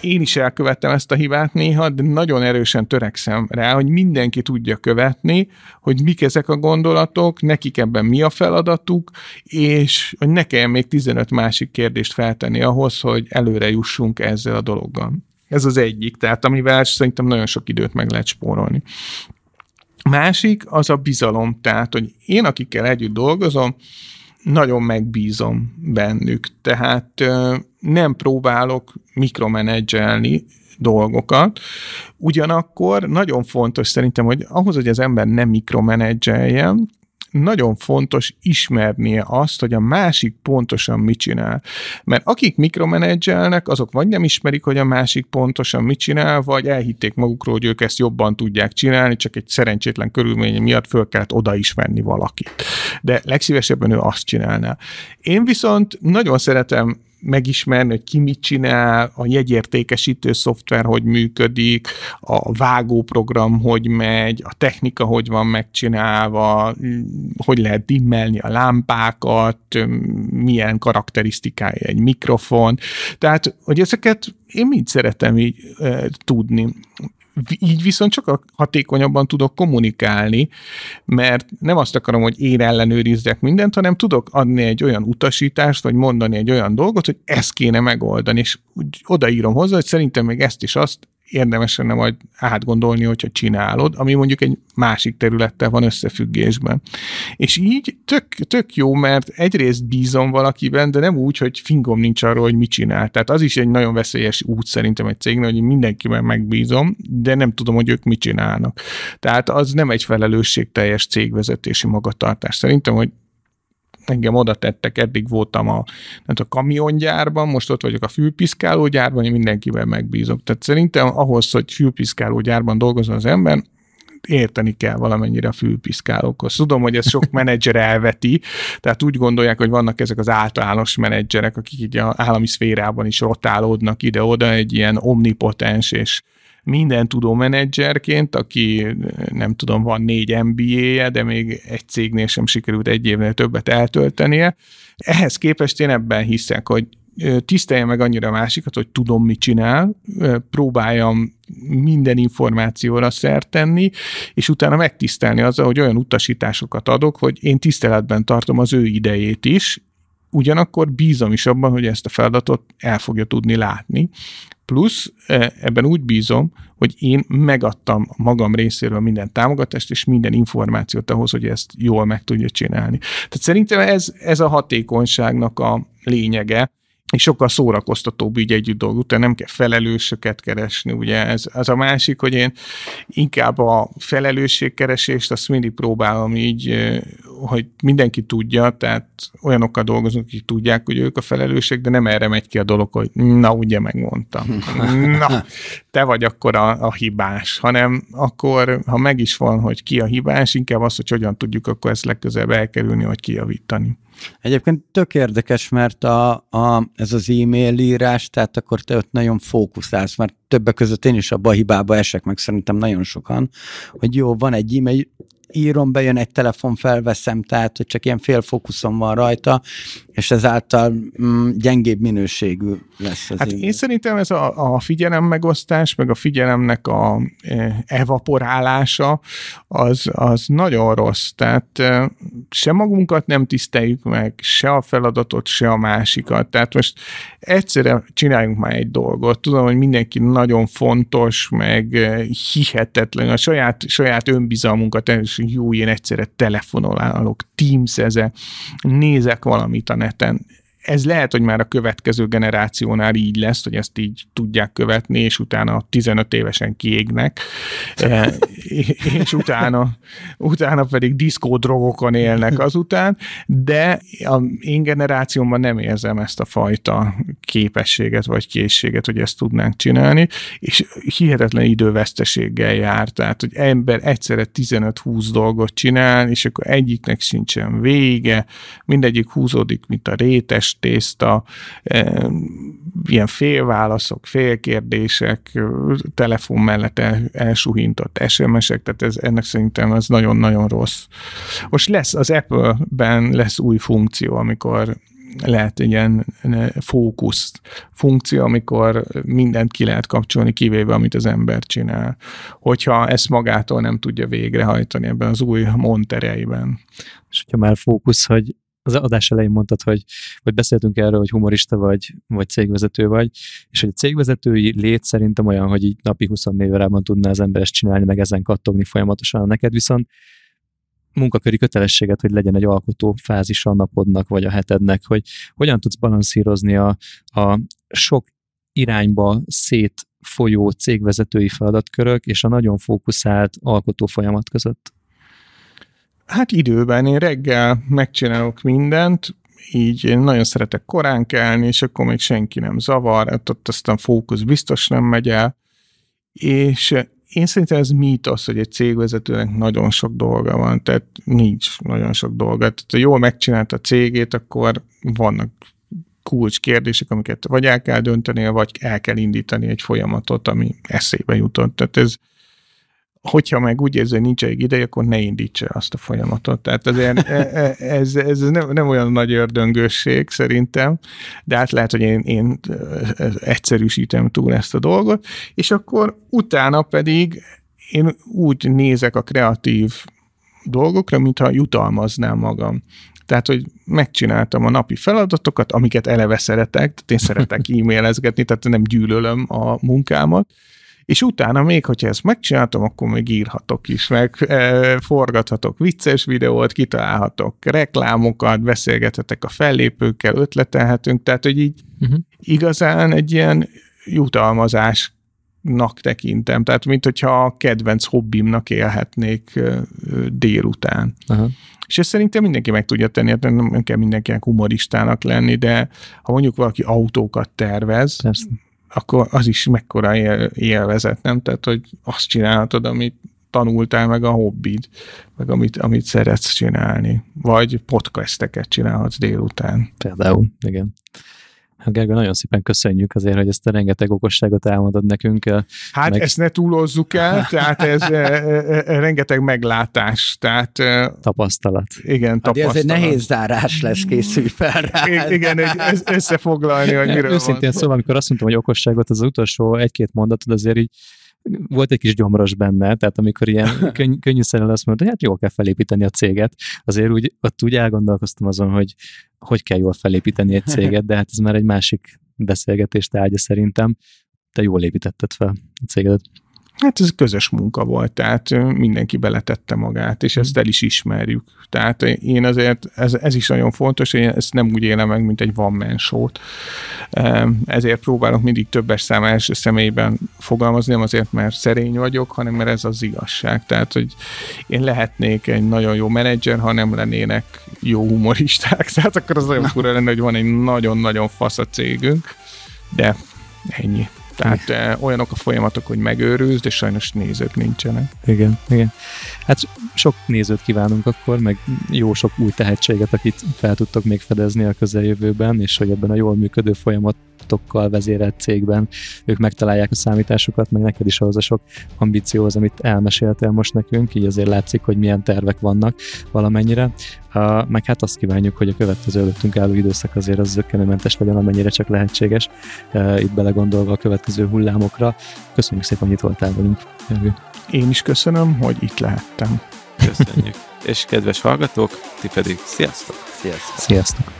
én is elkövettem ezt a hibát néha, de nagyon erősen törekszem rá, hogy mindenki tudja követni, hogy mik ezek a gondolatok, nekik ebben mi a feladatuk, és hogy ne kelljen még 15 másik kérdést feltenni ahhoz, hogy előre jussunk ezzel a dologgal. Ez az egyik, tehát amivel szerintem nagyon sok időt meg lehet spórolni. Másik az a bizalom, tehát, hogy én, akikkel együtt dolgozom, nagyon megbízom bennük, tehát nem próbálok mikromenedzselni dolgokat. Ugyanakkor nagyon fontos szerintem, hogy ahhoz, hogy az ember nem mikromenedzseljen, nagyon fontos ismernie azt, hogy a másik pontosan mit csinál. Mert akik mikromenedzselnek, azok vagy nem ismerik, hogy a másik pontosan mit csinál, vagy elhitték magukról, hogy ők ezt jobban tudják csinálni, csak egy szerencsétlen körülmény miatt föl kellett oda ismerni valakit. De legszívesebben ő azt csinálná. Én viszont nagyon szeretem megismerni, hogy ki mit csinál, a jegyértékesítő szoftver hogy működik, a vágóprogram hogy megy, a technika hogy van megcsinálva, hogy lehet dimmelni a lámpákat, milyen karakterisztikája egy mikrofon. Tehát, hogy ezeket én mind szeretem így e, tudni így viszont csak hatékonyabban tudok kommunikálni, mert nem azt akarom, hogy én ellenőrizzek mindent, hanem tudok adni egy olyan utasítást, vagy mondani egy olyan dolgot, hogy ezt kéne megoldani, és úgy odaírom hozzá, hogy szerintem még ezt is azt érdemes lenne majd átgondolni, hogyha csinálod, ami mondjuk egy másik területtel van összefüggésben. És így tök, tök jó, mert egyrészt bízom valakiben, de nem úgy, hogy fingom nincs arról, hogy mit csinál. Tehát az is egy nagyon veszélyes út szerintem egy cégnél, hogy mindenkiben megbízom, de nem tudom, hogy ők mit csinálnak. Tehát az nem egy felelősségteljes cégvezetési magatartás. Szerintem, hogy engem oda tettek, eddig voltam a, nem a kamiongyárban, most ott vagyok a fülpiszkálógyárban, én mindenkivel megbízok. Tehát szerintem ahhoz, hogy fülpiszkálógyárban dolgozom az ember, érteni kell valamennyire a fülpiszkálókhoz. Tudom, hogy ez sok menedzser elveti, tehát úgy gondolják, hogy vannak ezek az általános menedzserek, akik így az állami szférában is rotálódnak ide-oda, egy ilyen omnipotens és minden tudó menedzserként, aki nem tudom, van négy MBA-je, de még egy cégnél sem sikerült egy évnél többet eltöltenie. Ehhez képest én ebben hiszek, hogy tisztelje meg annyira másikat, hogy tudom, mit csinál, próbáljam minden információra szert tenni, és utána megtisztelni azzal, hogy olyan utasításokat adok, hogy én tiszteletben tartom az ő idejét is, ugyanakkor bízom is abban, hogy ezt a feladatot el fogja tudni látni. Plusz e, ebben úgy bízom, hogy én megadtam magam részéről minden támogatást és minden információt ahhoz, hogy ezt jól meg tudja csinálni. Tehát szerintem ez, ez a hatékonyságnak a lényege, és sokkal szórakoztatóbb így együtt dolgok, nem kell felelősöket keresni, ugye ez, az a másik, hogy én inkább a felelősségkeresést azt mindig próbálom így, hogy mindenki tudja, tehát olyanokkal dolgozunk, akik tudják, hogy ők a felelősek, de nem erre megy ki a dolog, hogy na, ugye megmondtam. Na, te vagy akkor a, a hibás, hanem akkor, ha meg is van, hogy ki a hibás, inkább az, hogy hogyan tudjuk akkor ezt legközelebb elkerülni, vagy kijavítani. Egyébként tök érdekes, mert a, a, ez az e-mail írás, tehát akkor te ott nagyon fókuszálsz, mert többek között én is abba a hibába esek, meg szerintem nagyon sokan, hogy jó, van egy e-mail, írom, bejön egy telefon, felveszem, tehát hogy csak ilyen félfókuszom van rajta, és ezáltal mm, gyengébb minőségű lesz az Hát én szerintem ez a, a figyelem megosztás, meg a figyelemnek a e, evaporálása, az, az nagyon rossz. Tehát e, se magunkat nem tiszteljük meg, se a feladatot, se a másikat. Tehát most egyszerre csináljunk már egy dolgot. Tudom, hogy mindenki nagyon fontos, meg e, hihetetlen. A saját, saját önbizalmunkat, jó, én egyszerre telefonolálok, teams nézek valamit a neten ez lehet, hogy már a következő generációnál így lesz, hogy ezt így tudják követni, és utána 15 évesen kiégnek, e, és utána, utána pedig diszkódrogokon élnek azután, de a én generációmban nem érzem ezt a fajta képességet vagy készséget, hogy ezt tudnánk csinálni, és hihetetlen időveszteséggel jár, tehát, hogy ember egyszerre 15-20 dolgot csinál, és akkor egyiknek sincsen vége, mindegyik húzódik, mint a rétes tészta, ilyen félválaszok, félkérdések, telefon mellett elsuhintott SMS-ek, tehát ez, ennek szerintem ez nagyon-nagyon rossz. Most lesz, az Apple-ben lesz új funkció, amikor lehet egy ilyen fókusz funkció, amikor mindent ki lehet kapcsolni, kivéve amit az ember csinál. Hogyha ezt magától nem tudja végrehajtani ebben az új montereiben. És hogyha már fókusz, hogy az adás elején mondtad, hogy, hogy beszéltünk erről, hogy humorista vagy, vagy cégvezető vagy, és hogy a cégvezetői lét szerintem olyan, hogy így napi 24 órában tudná az ember ezt csinálni, meg ezen kattogni folyamatosan. Neked viszont munkaköri kötelességet, hogy legyen egy alkotó fázis a napodnak, vagy a hetednek, hogy hogyan tudsz balanszírozni a, a sok irányba szét folyó cégvezetői feladatkörök és a nagyon fókuszált alkotó folyamat között? Hát időben, én reggel megcsinálok mindent, így én nagyon szeretek korán kelni, és akkor még senki nem zavar, hát ott aztán fókusz biztos nem megy el, és én szerintem ez mítosz, hogy egy cégvezetőnek nagyon sok dolga van, tehát nincs nagyon sok dolga. Tehát ha jól megcsinálta a cégét, akkor vannak kulcs kérdések, amiket vagy el kell dönteni, vagy el kell indítani egy folyamatot, ami eszébe jutott. Tehát ez, hogyha meg úgy érzi, hogy nincs elég ideje, akkor ne indítsa azt a folyamatot. Tehát azért e, e, ez, ez nem, nem olyan nagy ördöngösség szerintem, de hát lehet, hogy én, én e, egyszerűsítem túl ezt a dolgot, és akkor utána pedig én úgy nézek a kreatív dolgokra, mintha jutalmaznám magam. Tehát, hogy megcsináltam a napi feladatokat, amiket eleve szeretek, tehát én szeretek e-mailezgetni, tehát nem gyűlölöm a munkámat, és utána még, hogyha ezt megcsináltam, akkor még írhatok is, meg e, forgathatok vicces videót, kitalálhatok reklámokat, beszélgethetek a fellépőkkel, ötletelhetünk, tehát, hogy így uh-huh. igazán egy ilyen jutalmazás nak tekintem, tehát mint hogyha a kedvenc hobbimnak élhetnék délután. Uh-huh. És ezt szerintem mindenki meg tudja tenni, hát nem kell mindenkinek humoristának lenni, de ha mondjuk valaki autókat tervez, Persze akkor az is mekkora él, élvezet, nem? Tehát, hogy azt csinálhatod, amit tanultál meg a hobbid, meg amit, amit szeretsz csinálni. Vagy podcasteket csinálhatsz délután. Például, igen. Hát Gergő, nagyon szépen köszönjük azért, hogy ezt a rengeteg okosságot elmondod nekünk. Hát meg... ezt ne túlozzuk el, tehát ez e, e, e, rengeteg meglátás, tehát... Tapasztalat. Igen, tapasztalat. Hát ez egy nehéz zárás lesz, készülj fel rá. Igen, egy, összefoglalni, hogy miről Őszintén szóval, amikor azt mondtam, hogy okosságot, az utolsó egy-két mondatod azért így volt egy kis gyomros benne, tehát amikor ilyen könny- könnyű szerel azt mondta, hogy hát jól kell felépíteni a céget, azért úgy, ott úgy elgondolkoztam azon, hogy hogy kell jól felépíteni egy céget, de hát ez már egy másik beszélgetés tárgya szerintem. Te jól építetted fel a cégedet. Hát ez közös munka volt, tehát mindenki beletette magát, és ezt el is ismerjük. Tehát én azért, ez, ez is nagyon fontos, hogy ezt nem úgy élem meg, mint egy van man show-t. Ezért próbálok mindig többes szám első személyben fogalmazni, nem azért, mert szerény vagyok, hanem mert ez az igazság. Tehát, hogy én lehetnék egy nagyon jó menedzser, ha nem lennének jó humoristák. Tehát akkor az nagyon fura lenne, hogy van egy nagyon-nagyon fasz a cégünk, de ennyi. Tehát eh, olyanok a folyamatok, hogy megőrülsz, de sajnos nézők nincsenek. Igen, igen. Hát sok nézőt kívánunk akkor, meg jó sok új tehetséget, akit fel tudtok még fedezni a közeljövőben, és hogy ebben a jól működő folyamatokkal vezérelt cégben ők megtalálják a számításukat, meg neked is ahhoz a sok ambícióhoz, amit elmeséltél most nekünk, így azért látszik, hogy milyen tervek vannak valamennyire. Uh, meg hát azt kívánjuk, hogy a következő előttünk álló időszak azért az zöggenőmentes legyen, amennyire csak lehetséges, uh, itt belegondolva a következő hullámokra. Köszönjük szépen, hogy itt voltál velünk. Én is köszönöm, hogy itt lehettem. Köszönjük. És kedves hallgatók, ti pedig sziasztok! Sziasztok! Sziasztok!